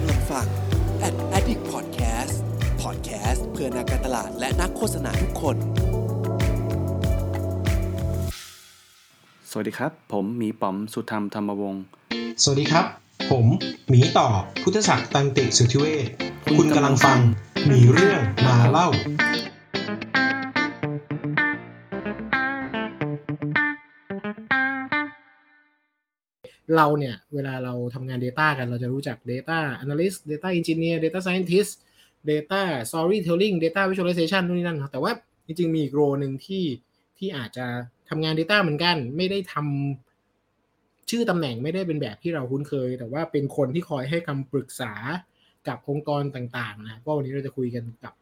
กำลังฟัง Ad Addict Podcast Podcast เพื่อนักการตลาดและนักโฆษณาทุกคน สวัสดีครับ ผมหมีป๋อมสุธรรมธรรมวงศ์ สวัสดีครับ ผมหมีต่อพุทธศักดิ์ตันติสุทธิเวชคุณกำลังฟังหมีเรื่องมาเล่า เราเนี่ย เวลาเราทำงาน Data กันเราจะรู้จัก Data Analyst Data Engineer Data Scientist Data Storytelling Data Visualization นู่นนี่นั่นครับแต่ว่าจริงๆมีอีกโรหนึ่งที่ที่อาจจะทำงาน Data เหมือนกัน ไม่ได้ทำชื่อตำแหน่งไม่ได้เป็นแบบที่เราคุ้นเคย แต่ว่าเป็นคนที่คอยให้คำปรึกษากับองค์กรต่างๆนะก็วันนี้เราจะคุยกันกับ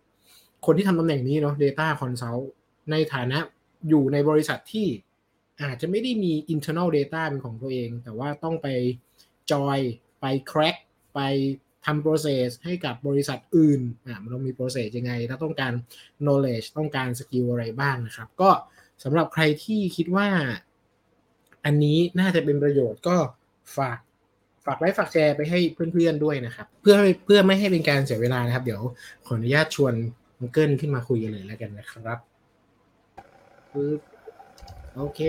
คนที่ทำตำแหน่งนี้เนาะ Data Consult ในฐานะอยู่ในบริษัทที่ อาจจะไม่ได้มี internal data เป็นของตัวเอง แต่ว่าต้องไปจอยไป crack ไปทำ process ให้กับบริษัทอื่นอะมันต้องมี process ยังไง ถ้าต้องการ knowledge ต้องการ skill อะไรบ้างนะครับ ก็สำหรับใครที่คิดว่า อันนี้น่าจะเป็นประโยชน์ก็ฝากฝากไลค์ฝากแชร์ไปให้เพื่อนๆด้วยนะครับ เพื่อเพื่อไม่ให้เป็นการเสียเวลานะครับ เดี๋ยวขออนุญาตชวนมังเกิลขึ้นมาคุยกันเลยแล้วกันนะครับปึ๊บ โอเค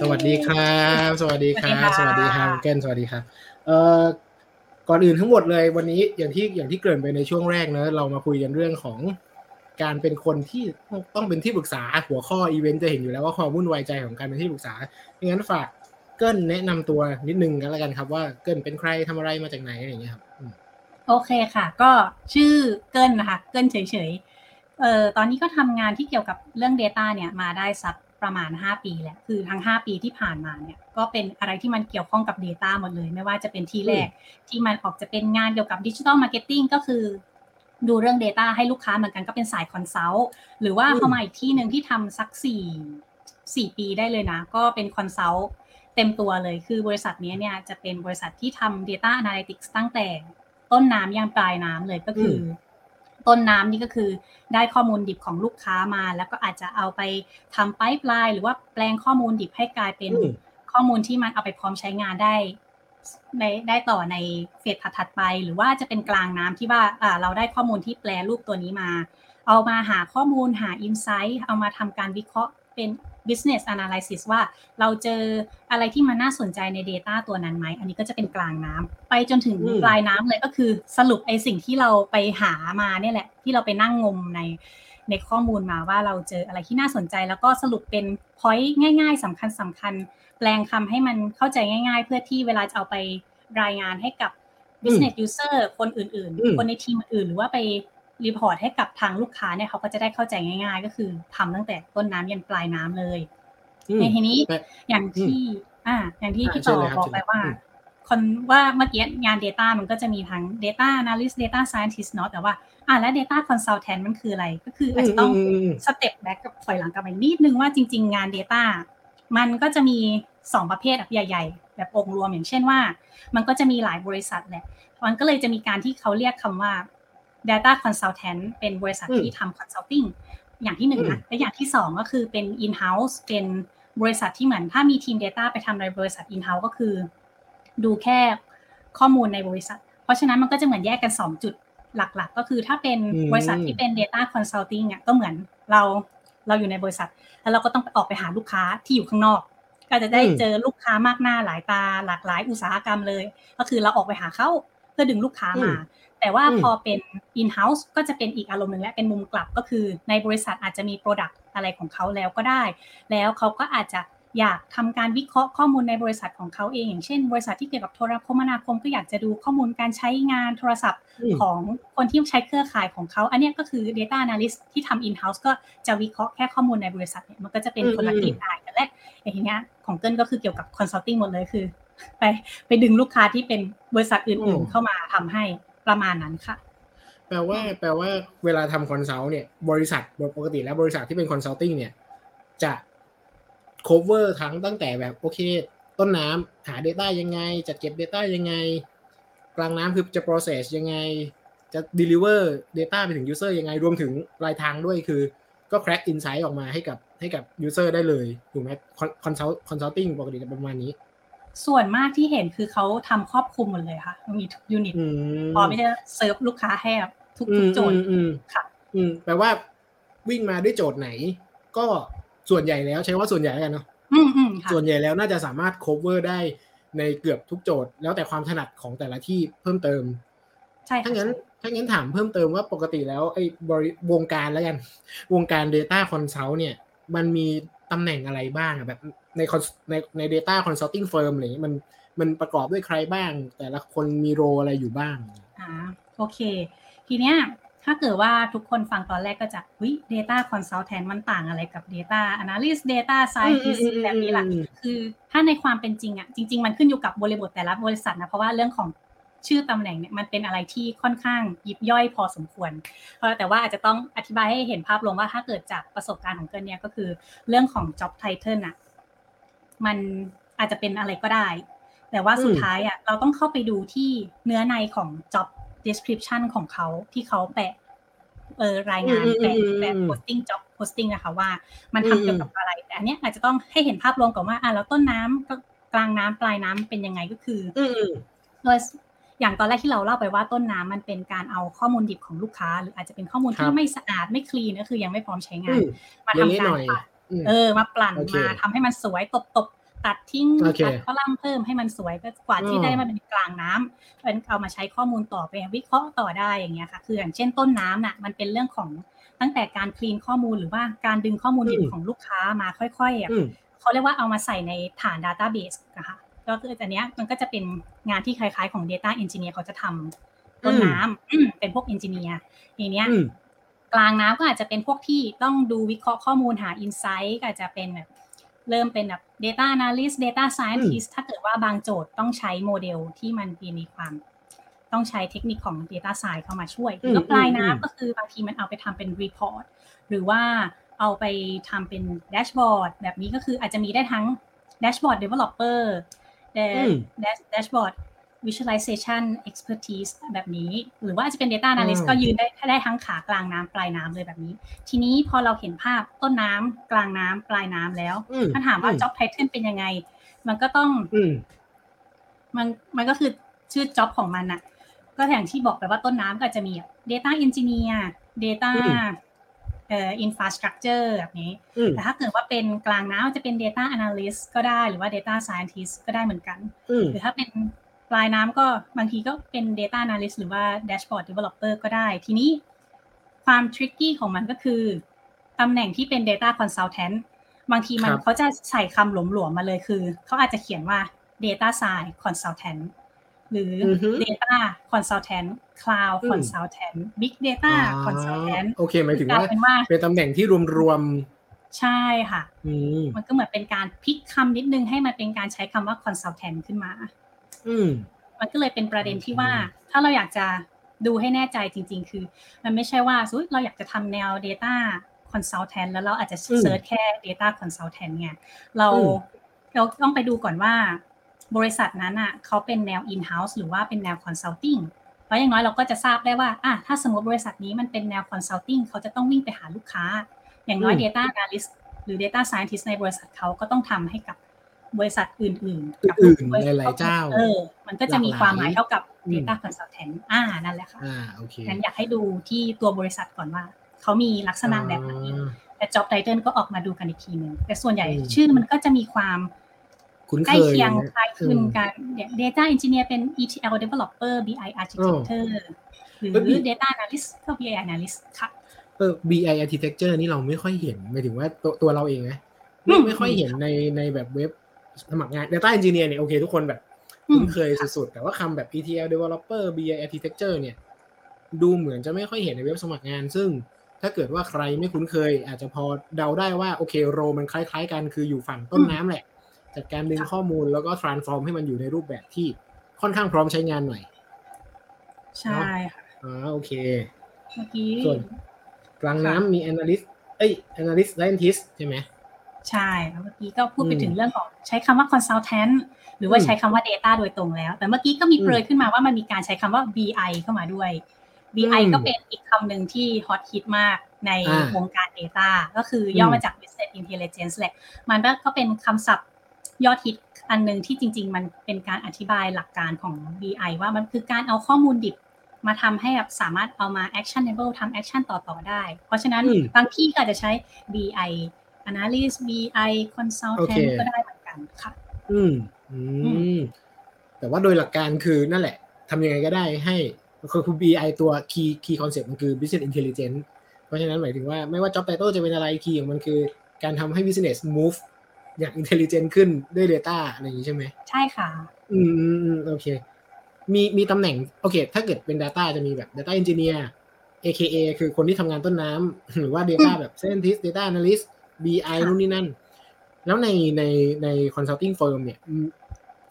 สวัสดีครับ สวัสดีครับ สวัสดีครับมังเกิลสวัสดีครับ เอ่อ ก่อนอื่นทั้งหมดเลยวันนี้อย่างที่อย่างที่เกริ่นไปในช่วงแรกเนอะเรามาคุยกันเรื่องของการเป็นคนที่ต้องเป็นที่ปรึกษาหัวข้ออีเวนต์จะเห็นอยู่แล้วว่าความวุ่นวายใจของการเป็นที่ปรึกษางั้นฝากเกิลแนะนำตัวนิดนึงกันแล้วกันครับ ว่าเกิลเป็นใครทำอะไรมาจากไหนอะไรอย่างเงี้ยครับอืมโอเคค่ะ ก็ชื่อเกิลนะคะ เกิลเฉยๆเอ่อตอนนี้ก็ทำงานที่เกี่ยวกับเรื่อง Data เนี่ยมาได้สัก ประมาณ 5 ปีแล้วคือทั้ง 5 ปีที่ผ่านมาเนี่ยก็เป็นอะไรที่มันเกี่ยวข้องกับ Data หมดเลย ไม่ว่าจะเป็นที่แรกที่มันออกจะเป็นงานเกี่ยวกับดิจิ t a ลมาร์เก็ตติ้งก็คือ ดูเรื่อง Data ให้ลูกค้าเหมือนกันก็เป็นสาย consult หรือว่าอืมพอมาอีกที่หนึ่งที่ทำสักสี่สี่ปีได้เลยนะ ก็เป็น consult เต็มตัวเลยคือบริษัทนี้เนี่ยจะเป็นบริษัทที่ทำ Data Analytics ตั้งแต่ต้นน้ำยังปลายน้ำเลยก็คืออ ต้นน้ำนี่ก็คือได้ข้อมูลดิบของลูกค้ามา แล้วก็อาจจะเอาไปทำไ i ป์ไลน์หรือว่าแปลงข้อมูลดิบให้กลายเป็นอืมข้อมูลที่มันเอาไปพร้อมใช้งานได้ในได้ต่อในเฟสถัดๆไป หรือว่าจะเป็นกลางน้ำที่ว่าอ่าเราได้ข้อมูลที่แปลรูปตัวนี้มา เอามาหาข้อมูลหา Insight เอามาทำการวิเคราะห์เป็น business analysis ว่าเราเจออะไรที่มันน่าสนใจใน Data ตัวนั้นไหม อันนี้ก็จะเป็นกลางน้ำไปจนถึงอืมปลายน้ำเลยก็คือสรุปไอ้สิ่งที่เราไปหามาเนี่ยแหละ ที่เราไปนั่งงมในในข้อมูลมาว่าเราเจออะไรที่น่าสนใจ แล้วก็สรุปเป็น point ง่าย ๆสำคัญสำคัญแปลงคำให้มันเข้าใจง่าย ๆ เพื่อที่เวลาจะเอาไปรายงานให้กับ business user คนอื่นอืมๆคนในทีมอื่นๆหรือว่าไป รีพอร์ตให้กับทางลูกค้าเนี่ยเขาก็จะได้เข้าใจง่ายๆ ก็คือทำตั้งแต่ต้นน้ำยันปลายน้ำเลยอืมในทีนี้แต่อย่างที่อ่า อย่างที่อ่าพี่เชิต่ญอเลยครับบอกไปเชิญเลยว่าอืมคนว่าเมื่อกี้งาน Data มันก็จะมีทั้ง Data Analyst Data Scientist เนาะแต่ว่าอ่าและ Data Consultant มันคืออะไร ก็คืออาจจะต้องอืมอืมอืมสเต็ปแบ็กกับถอยหลังกลับไปนิดนึงว่าจริง ๆ งาน Data มันก็จะมี 2 ประเภทใหญ่ ๆ แบบองค์รวมอย่างเช่นว่า มันก็จะมีหลายบริษัทแหละมันก็เลยจะมีการที่เขาเรียกคำว่า Data Consultant เป็นบริษัทอืมที่ทำ Consulting อย่างที่หนึ่งนะและอย่างที่สองก็คือเป็น In-house เป็นบริษัทที่เหมือนถ้ามีทีม Data ไปทำในบริษัท In-house ก็คือ ดูแค่ข้อมูลในบริษัท เพราะฉะนั้นมันก็จะเหมือนแยกกัน 2 จุดหลักๆ ก็คือถ้าเป็นอืมบริษัทที่เป็น Data Consulting อะก็เหมือนเราเราอยู่ในบริษัท แล้วเราก็ต้องไปออกไปหาลูกค้าที่อยู่ข้างนอก ก็จะได้อืมเจอลูกค้ามากหน้าหลายตาหลากหลายอุตสาหกรรมเลย ก็คือเราออกไปหาเขาเพื่อดึงลูกค้ามา แต่ว่าอืมพอเป็น in-house ก็จะเป็นอีกอารมณ์หนึ่งและเป็นมุมกลับก็คือ ในบริษัทอาจจะมี Product อะไรของเขาแล้วก็ได้ แล้วเขาก็อาจจะอยากทำการวิเคราะห์ข้อมูลในบริษัทของเขาเอง อย่างเช่น บริษัทที่เกี่ยวกับโทรคมนาคมก็อยากจะดูข้อมูลการใช้งานโทรศัพท์อืมของคนที่ใช้เครือข่ายของเขา อันเนี้ยก็คือ Data Analyst ที่ทำ in-house ก็จะวิเคราะห์แค่ข้อมูลในบริษัทเนี่ยมันก็จะเป็นอืมคนละกลิ่นอายกันและอย่างเงี้ยของเกิลก็คือเกี่ยวกับ consulting หมดเลยคือ ไปไปดึงลูกค้าที่เป็นบริษัทอื่นๆเข้ามาทำให้ประมาณนั้นค่ะ แปลว่า แปลว่าเวลาทำ consult เนี่ย บริษัทโดยปกติแล้วบริษัทที่เป็น consulting เนี่ย จะ cover ทั้งตั้งแต่แบบโอเค ต้นน้ำหา Data ยังไง จัดเก็บ Data ยังไง กลางน้ำคือจะ process ยังไง จะ deliver Data ไปถึง user ยังไงรวมถึงปลายทางด้วยคือ ก็ crack insight ออกมาให้กับให้กับ user ได้เลยถูกไหม consult consulting ปกติจะประมาณนี้ ส่วนมากที่เห็นคือเขาทำครอบคลุมหมดเลยค่ะ มีทุกยูนิตอืมพอไม่ได้เซิร์ฟลูกค้าให้แบบทุกอืทุกมโจทย์อืมอืมค่ะ อืมแปลว่าวิ่งมาด้วยโจทย์ไหน ก็ส่วนใหญ่แล้วใช้ว่าส่วนใหญ่แล้วกันเนาะอืมอืมค่ะส่วนใหญ่แล้วน่าจะสามารถ cover ได้ในเกือบทุกโจทย์ แล้วแต่ความถนัดของแต่ละที่เพิ่มเติม ใช่ค่ะถ้างั้นใช่ถ้างั้นถามเพิ่มเติมว่าปกติแล้วไอ้บริวงการแล้วกัน วงการ Data Consult เนี่ย มันมี ตำแหน่งอะไรบ้างอะแบบใน cons- ในใน Data Consulting Firm อะไรอย่างเงี้ยมันมันประกอบด้วยใครบ้าง แต่ละคนมีโรอะไรอยู่บ้างอ่าโอเค ทีเนี้ยถ้าเกิดว่าทุกคนฟังตอนแรกก็จะวิ data consultant มันต่างอะไรกับ data analyst data scientist อืมอืมอืมแบบนี้ล่ะอืมคือถ้าในความเป็นจริงอะจริง ๆ มันขึ้นอยู่กับบริบทแต่ละบริษัทนะ เพราะว่าเรื่องของ ชื่อตำแหน่งเนี่ยมันเป็นอะไรที่ค่อนข้างยิบย่อยพอสมควรเพราะแต่ว่าอาจจะต้องอธิบายให้เห็นภาพรวมว่าถ้าเกิดจากประสบการณ์ของเกินเนี่ยก็คือเรื่องของ job title น่ะมันอาจจะเป็นอะไรก็ได้ แต่ว่าสุดอืมท้ายอะเราต้องเข้าไปดูที่เนื้อในของ job description ของเขาที่เขาแปะเออรายงานอืมอืมแปะอืมแปะอืม posting job posting นะคะว่ามันอืมทำเกี่ยวกับอะไร แต่อันเนี้ยอาจจะต้องให้เห็นภาพรวมก่อนว่าอะแล้วต้นน้ำก็กลางน้ำปลายน้ำเป็นยังไงก็คือออืมอืมโดย อย่างตอนแรกที่เราเล่าไปว่าต้นน้ำมันเป็นการเอาข้อมูลดิบของลูกค้า หรืออาจจะเป็นข้อมูลครัที่บไม่สะอาดไม่คลีนก็คือยังไม่พร้อมใช้งาอืนมมาเละทำๆกาหรน่อยปั่นอืมเออมาปลั่นโอเคมาทำให้มันสวยตบตบตัดทิ้งโอเคตัดข้อล่ำเพิ่มให้มันสวยก็กว่าที่อ๋อได้มาเป็นกลางน้ำเป็นเอามาใช้ข้อมูลต่อไปวิเคราะห์ต่อได้อย่างเงี้ยค่ะ คืออย่างเช่นต้นน้ำน่ะมันเป็นเรื่องของตั้งแต่การคลีนข้อมูลหรือว่าการดึงข้อมูลดิบของลูกค้ามาค่อยๆอะอืมเขาเรียกว่าเอามาใส่ในฐาน Database นะคะ ก็คืออันเนี้ยมันก็จะเป็นงานที่คล้ายๆของ Data Engineer เขาจะทำต้นน้ำอืมเป็นพวก Engineer ทีเนี้ยอืมกลางน้ำก็อาจจะเป็นพวกที่ต้องดูวิเคราะห์ข้อมูลหา Insight ก็อาจจะเป็นแบบเริ่มเป็นแบบ Data Analyst Data Scientist ถ้าเกิดว่าบางโจทย์ต้องใช้โมเดลที่มันมีความต้องใช้เทคนิคของ Data Science เข้ามาช่วยอืมแล้วปลายอืมน้ำก็คือบางทีมันเอาไปทำเป็น Report หรือว่าเอาไปทำเป็น dashboard แบบนี้ก็คืออาจจะมีได้ทั้ง dashboard Developer อืม dashboard Visualization Expertise แบบนี้ หรือว่าอาจจะเป็น Data Analyst อืมก็ยืนได้ได้ทั้งขากลางน้ำปลายน้ำเลยแบบนี้ ทีนี้พอเราเห็นภาพต้นน้ำกลางน้ำปลายน้ำแล้วอืมถ้าถามว่าอืม job title เป็นยังไง มันก็ต้องอืมมันมันก็คือชื่อ job ของมันน่ะก็อย่างที่บอกไปว่าต้นน้ำก็อาจจะมีแบบ data engineer data อืมเอ่อ infrastructure แบบนี้อืมแต่ถ้าเกิดว่าเป็นกลางน้ำจะเป็น data analyst ก็ได้หรือว่า data scientist ก็ได้เหมือนกันอืมหรือถ้าเป็นปลายน้ำก็บางทีก็เป็น data analyst หรือว่า dashboard developer ก็ได้ ทีนี้ความ tricky ของมันก็คือตำแหน่งที่เป็น data consultant บางทีมันครับเขาจะใส่คำหลวมๆมาเลยคือ เขาอาจจะเขียนว่า data science consultant หรืออฮึ data consultant cloud อืม consultant big data อ๋อ consultant โอเคหมายถึงว่ากลเป็นว่าเป็นตำแหน่งที่รวมใช่ค่ะๆอืมมันก็เหมือนเป็นการพลิกคำนิดนึงให้มันเป็นการใช้คำว่า consultant ขึ้นมา อืมมันก็เลยเป็นประเด็นที่โอเคว่า ถ้าเราอยากจะดูให้แน่ใจจริง ๆ คือ มันไม่ใช่ว่าอุ๊ยเราอยากจะทำแนว Data Consultant แล้วเราอาจจะเซิร์ชแค่ Data Consultant เนี่ยเราเราต้องไปดูก่อนว่า บริษัทนั้นอะเขาเป็นแนว in-house หรือว่าเป็นแนว consulting เพราะอย่างน้อยเราก็จะทราบได้ว่าอะถ้าสมมติบริษัทนี้มันเป็นแนว consulting เขาจะต้องวิ่งไปหาลูกค้า อย่างน้อยอืม Data Analyst หรือ Data Scientist ในบริษัทเขาก็ต้องทำให้กับบริษัทอื่นๆ กับอื่นๆบริษัทหลายๆเจ้า เออ มันก็จะมีความหมายเท่ากับอืม Data Consultant อ่า นั่นแหละค่ะ อ่า โอเคงั้นอยากให้ดูที่ตัวบริษัทก่อนว่า เขามีลักษณะแบบไหนอ่าแต่ job title ก็ออกมาดูกันอีกทีหนึ่งแต่ส่วนใหญ่อืมชื่อมันก็จะมีความ คุ้นใกเคล้ยเคียงนะคล้ายคลึงอืมกันเนี่ย data engineer เป็น ETL developer BI architecture หรือเอ้ย data analyst ก็ BI analyst ค่ะเออ BI architecture นี่เราไม่ค่อยเห็นหมายถึงว่าตัวตัวเราเองนะอืไม่มไม่ค่อยเห็นในในแบบเว็บสมัครงาน Data Engineer เนี่ยโอเคทุกคนแบบอืมคุ้นเคยสุดๆ แต่ว่าคำแบบ ETL Developer BI Architecture เนี่ย ดูเหมือนจะไม่ค่อยเห็นในเว็บสมัครงาน ซึ่งถ้าเกิดว่าใครไม่คุ้นเคย อาจจะพอเดาได้ว่าโอเคโรมันคล้าย ๆ กันคืออยู่ฝั่งต้นน้ำแหละ จัดการดึงข้อมูลแล้วก็ transform ให้มันอยู่ในรูปแบบที่ค่อนข้างพร้อมใช้งานหน่อย ใช่ค่ะอ๋อโอเค เมื่อกี้ส่วนกลางน้ำมี analyst เอ้ย analyst scientist ใช่ไหมใช่แล้วเมื่อกี้ก็พูดไปอืมถึงเรื่องของใช้คำว่า consultant หรือว่าอืมใช้คำว่า data โดยตรงแล้ว แต่เมื่อกี้ก็มีอืมเปรยขึ้นมาว่ามันมีการใช้คำว่า BI เข้ามาด้วย BI อืมก็เป็นอีกคำหนึ่งที่ฮอตฮิตมากในอ่าวงการ data ก็คือย่อมาจาก business intelligence แหละ มันก็เป็นคำศัพท์ ยอดฮิตอันหนึงที่จริง ๆ มันเป็นการอธิบายหลักการของ BI ว่ามันคือการเอาข้อมูลดิบมาทำให้แบบสามารถเอามา actionable ทำ action ต่อ ๆ ได้ เพราะฉะนั้นอืมบางที่ก็อาจจะใช้ BI analyst BI โอ consultant เคก็ได้เหมือนกันค่ะ อืมอืมแต่ว่าโดยหลักการคือนั่นแหละทำยังไงก็ได้ให้คือคือ BI ตัว key key concept มันคือ business intelligence เพราะฉะนั้นหมายถึงว่าไม่ว่า job title จะเป็นอะไร key ของมันคือการทำให้ business move อย่าง intelligent ขึ้นด้วย data อะไรอย่างนี้ใช่ไหมใช่ค่ะอืมอืมอืมโอเค มีมีตำแหน่งโอเค ถ้าเกิดเป็น Data จะมีแบบ Data Engineer AKA คือคนที่ทำงานต้นน้ำหรือว่า Data แบบ Scientist Data Analyst BI ค่ะนู่นนี่นั่น แล้วในในใน consulting firm เนี่ยอืม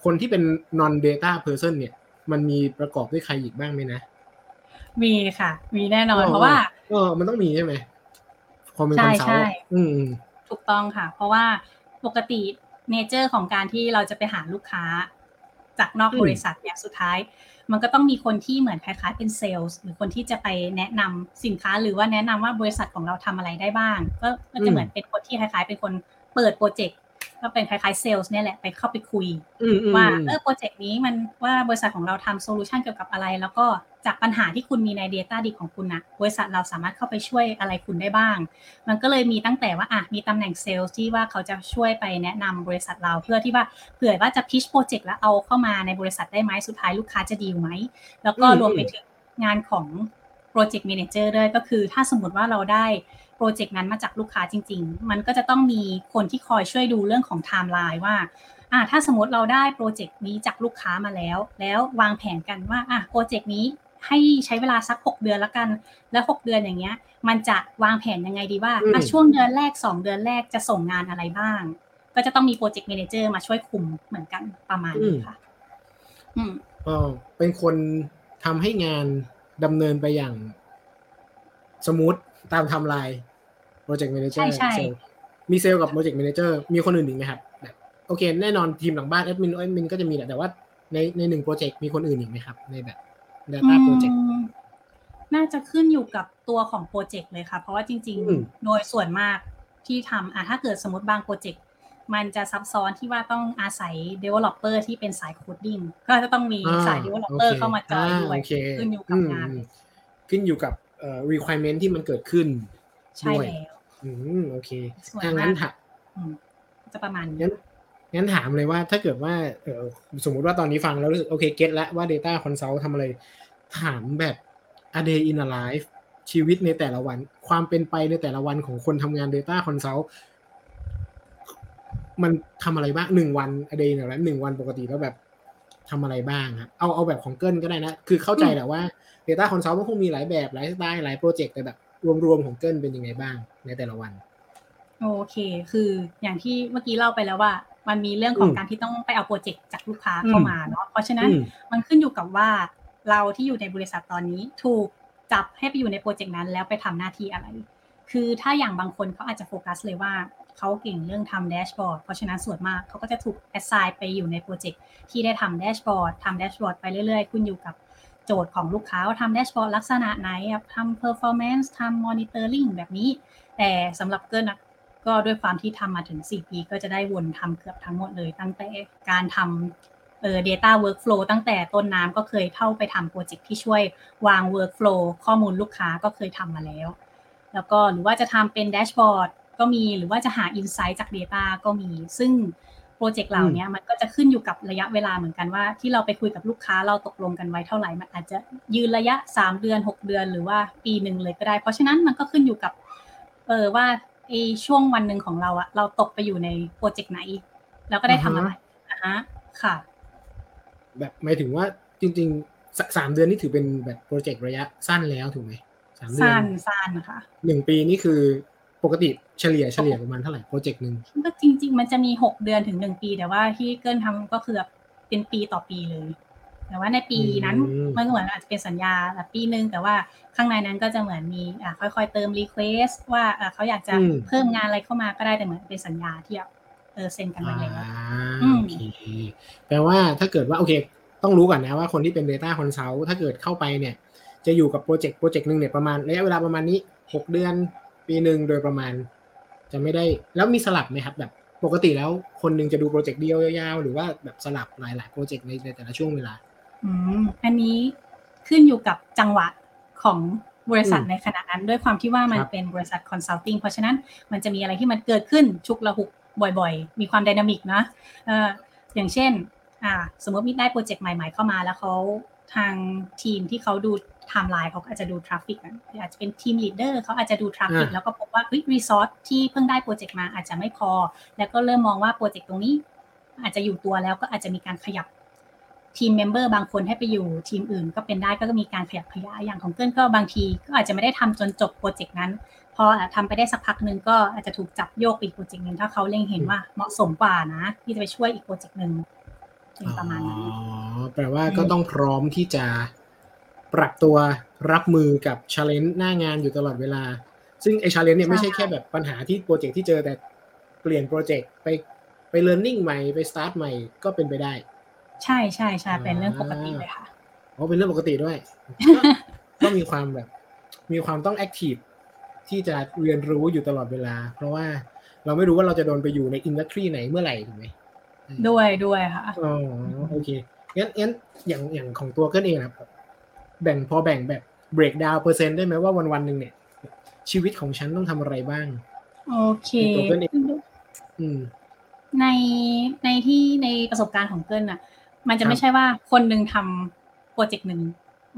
คนที่เป็น non data person เนี่ย มันมีประกอบด้วยใครอีกบ้างไหมนะ มีค่ะ มีแน่นอนอ๋อเพราะว่าเออมันต้องมีใช่ไหมพอเป็นใช่ consult ใช่อืมอืมถูกต้องค่ะ เพราะว่า ปกติ nature ของการที่เราจะไปหาลูกค้า จากนอกบริษัทเนี่ยสุดท้าย มันก็ต้องมีคนที่เหมือนคล้ายๆเป็นเซลล์หรือคนที่จะไปแนะนำสินค้าหรือว่าแนะนำว่าบริษัทของเราทำอะไรได้บ้างก็ก็จะเหมือนเป็นคนที่คล้ายๆ เป็นคนเปิด project ก็เป็นคล้ายๆเซลล์เนี่ยแหละไปเข้าไปคุยอืมอืมว่าอืมเออ project นี้มันว่าบริษัทของเราทำ solution เกี่ยวกับอะไร แล้วก็จากปัญหาที่คุณมีใน Data ดิของคุณนะบริษัทเราสามารถเข้าไปช่วยอะไรคุณได้บ้าง มันก็เลยมีตั้งแต่ว่าอะมีตำแหน่งเซลล์ที่ว่าเขาจะช่วยไปแนะนำบริษัทเราเพื่อที่ว่าเผื่อว่าจะ pitch project แล้วเอาเข้ามาในบริษัทได้ไหมสุดท้ายลูกค้าจะดีลไหมแล้วก็อืมรวมไปถึงงานของ project a ม a เจอร์ด้วยก็คือถ้าสมมติว่าเราได้ โปรเจกต์นั้นมาจากลูกค้าจริง ๆ มันก็จะต้องมีคนที่คอยช่วยดูเรื่องของไทม์ไลน์ว่าอะถ้าสมมติเราได้ project นี้จากลูกค้ามาแล้ว แล้ววางแผนกันว่าอะโปรเจกต์นี้ให้ใช้เวลาสัก 6 เดือนละกัน แล้ว 6 เดือนอย่างเงี้ย มันจะวางแผนยังไงดีว่าอืมอะช่วงเดือนแรก 2 เดือนแรกจะส่งงานอะไรบ้าง ก็จะต้องมี project a ม a เจอร์มาช่วยคุมเหมือนกันประมาณนี้ค่ะ อืมอ๋อเป็นคนทำให้งานดำเนินไปอย่าง smooth ตามไทม์ไลน์project manager ใช่ใช่มีเซลล์กับ project manager มีคนอื่นอีกไหมครับแบบโอเค แน่นอนทีมหลังบ้าน admin admin ก็จะมีแหละแต่ว่าในในหนึ่ง project มีคนอื่นอีกไหมครับ ในแบบ Data Project อืมน่าจะขึ้นอยู่กับตัวของ project เลยค่ะ เพราะว่าจริงๆอืมโดยส่วนมากที่ทำอะถ้าเกิดสมมติบาง project มันจะซับซ้อนที่ว่าต้องอาศัย developer ที่เป็นสาย coding ก็จะต้องมีสายอ่ developer โอคเข้ามาจอยด้วยาโอเคขึ้นอยู่กับงานอืมขึ้นอยู่กับเอ่อ requirement ที่มันเกิดขึ้นใช่ด้วยแล้วอืมโอเคส่วนถ้ามางั้นกถามอืมจะประมาณนี้งั้นงั้นถามเลยว่าถ้าเกิดว่าเออสมมุติว่าตอนนี้ฟังแล้วรู้สึกโอเคเก็ตแล้วว่า Data Consult ทำอะไร ถามแบบ a day in a life ชีวิตในแต่ละวัน ความเป็นไปในแต่ละวันของคนทำงาน Data Consult มันทำอะไรบ้างหนึ่งวัน a day in a life หนึ่งวันปกติแล้วแบบ ทำอะไรบ้างครับเอาเอาแบบของเกิลก็ได้นะ คือเข้าใจแหละว่า Data Consult มันคงมีหลายแบบหลายสไตล์หลาย project แต่แบบรวมๆของเกิลเป็นยังไงบ้างในแต่ละวัน โอเคคืออย่างที่เมื่อกี้เล่าไปแล้วว่า มันมีเรื่องของอืมการที่ต้องไปเอา project จากลูกค้าเข้ามาเนาะเพราะฉะนั้นอืมมันขึ้นอยู่กับว่าเราที่อยู่ในบริษัทตอนนี้ถูกจับให้ไปอยู่ใน project นั้นแล้วไปทำหน้าที่อะไร คือถ้าอย่างบางคนเขาอาจจะโฟกัสเลยว่า เขาเก่งเรื่องทำ dashboard เพราะฉะนั้นส่วนมากเขาก็จะถูก assign ไปอยู่ใน projectที่ได้ทำ dashboard ทำ dashboard ไปเรื่อยๆขึ้นอยู่กับโจทย์ของลูกค้าว่าทำ dashboard ลักษณะไหนอะทำ performance ทำ monitoring แบบนี้ แต่สำหรับเกิลนะก็ด้วยความที่ทำมาถึง 4 ปี ก็จะได้วนทำเกือบทั้งหมดเลย ตั้งแต่การทำเออ data workflow ตั้งแต่ต้นน้ำก็เคยเข้าไปทำ project ที่ช่วยวาง workflow ข้อมูลลูกค้าก็เคยทำมาแล้ว แล้วก็หรือว่าจะทำเป็น dashboard ก็มีหรือว่าจะหา Insight จาก Data ก็มี ซึ่งโปรเจกต์เหล่านี้มันก็จะขึ้นอยู่กับระยะเวลาเหมือนกันว่า ที่เราไปคุยกับลูกค้าเราตกลงกันไว้เท่าไหร่มันอาจจะยืนระยะ 3 เดือน 6 เดือน หรือว่าปีหนึ่งเลยก็ได้ เพราะฉะนั้นมันก็ขึ้นอยู่กับเออว่าไอช่วงวันหนึ่งของเราอะเราตกไปอยู่ในโปรเจกต์ไหน แล้วก็ได้ทำอะไรอะฮะค่ะ แบบหมายถึงว่าจริงๆสสามเดือนนี่ถือเป็นแบบโปรเจกต์ระยะสั้นแล้วถูกไหมสามเดือนสั้นสั้นค่ะหนึ่งปีนี่คือ ปกติเฉลี่ยเฉลี่ยประมาณเท่าไหร่ project หนึ่งก็จริง ๆ มันจะมีหกเดือนถึงหนึ่งปี แต่ว่าที่เกิลทำก็คือแบบเป็นปีต่อปีเลย แต่ว่าในปีนั้นมันก็เหมือนอาจจะเป็นสัญญาแบบปีนึงแต่ว่าข้างในนั้นก็จะเหมือนมีอ่าค่อยๆเติม request ว่าอ่าเขาอยากจะเพิ่มงานอะไรเข้ามาก็ได้แต่เหมือนเป็นสัญญาที่แบบเออเซ็นกันไว้แล้วอ่าอืมโอเคแปลว่าถ้าเกิดว่าโอเค ต้องรู้ก่อนนะว่าคนที่เป็น Data Consult ถ้าเกิดเข้าไปเนี่ย จะอยู่กับ project project หนึ่งเนี่ยประมาณระยะเวลาประมาณนี้หกเดือน ปีหนึ่งโดยประมาณ จะไม่ได้ แล้วมีสลับไหมครับ แบบปกติแล้วคนหนึ่งจะดู project เดียวยาวๆ หรือว่าแบบสลับหลายๆ project ในในแต่ละช่วงเวลา อืมอันนี้ขึ้นอยู่กับจังหวะของบริษัทอืมในขณะนั้น ด้วยความที่ว่ามันครับเป็นบริษัท consulting เพราะฉะนั้นมันจะมีอะไรที่มันเกิดขึ้นฉุกละหุกบ่อยๆ มีความ dynamic นะเอ่ออย่างเช่น อ่า สมมติมีได้ project ใหม่ ๆ เข้ามาแล้วเขาทางทีมที่เขาดู ไทม์ไลน์เขาก็อาจจะดู traffic อาจจะเป็น team leader เขาอาจจะดูทราฟฟิกอ่าแล้วก็พบว่าเฮ้ย resource ที่เพิ่งได้ project มาอาจจะไม่พอ แล้วก็เริ่มมองว่า project ตรงนี้ อาจจะอยู่ตัวแล้วก็อาจจะมีการขยับ team member บางคนให้ไปอยู่ทีมอื่นก็เป็นได้ก็มีการขยับขยายอย่างของเกิลก็บางทีก็อาจจะไม่ได้ทำจนจบ project นั้น พอทำไปได้สักพักหนึ่งก็อาจจะถูกจับโยกไปอีก project หนึ่งถ้าเขาเล็งเห็นว่าเหมาะสมกว่านะ ที่จะไปช่วยอีก project หนึ่งเป็นประมาณนั้นอ๋อแปลว่าก็อืมต้องพร้อมที่จะ ปรับตัวรับมือกับ challenge หน้างานอยู่ตลอดเวลา ซึ่งไอ challenge เนี่ยไม่ใช่แค่แบบปัญหาที่ project ที่เจอแต่เปลี่ยน project ไปไปเรียนรู้ใหม่ไปสตาร์ทใหม่ก็เป็นไปได้ ใช่ใช่ใช่เป็นเรื่องปกติเลยค่ะอ๋อเป็นเรื่องปกติด้วย ก็มีความแบบ มีความต้อง active ที่จะเรียนรู้อยู่ตลอดเวลา เพราะว่าเราไม่รู้ว่าเราจะโดนไปอยู่ใน industry ไหนเมื่อไหร่ถูกไหมด้วยด้วยค่ะอ๋อโอเคงั้นงั้นอย่างอย่างของตัวเกิลเองนะครับ แบ่งพอแบ่งแบบ break down เปอร์เซ็นต์ได้ไหมว่าวันวันๆหนึ่งเนี่ย ชีวิตของฉันต้องทำอะไรบ้าง โอเคตัวเกิลเองอืมในในที่ในประสบการณ์ของเกิลน่ะ มันจะครับไม่ใช่ว่าคนหนึ่งทำ project หนึ่ง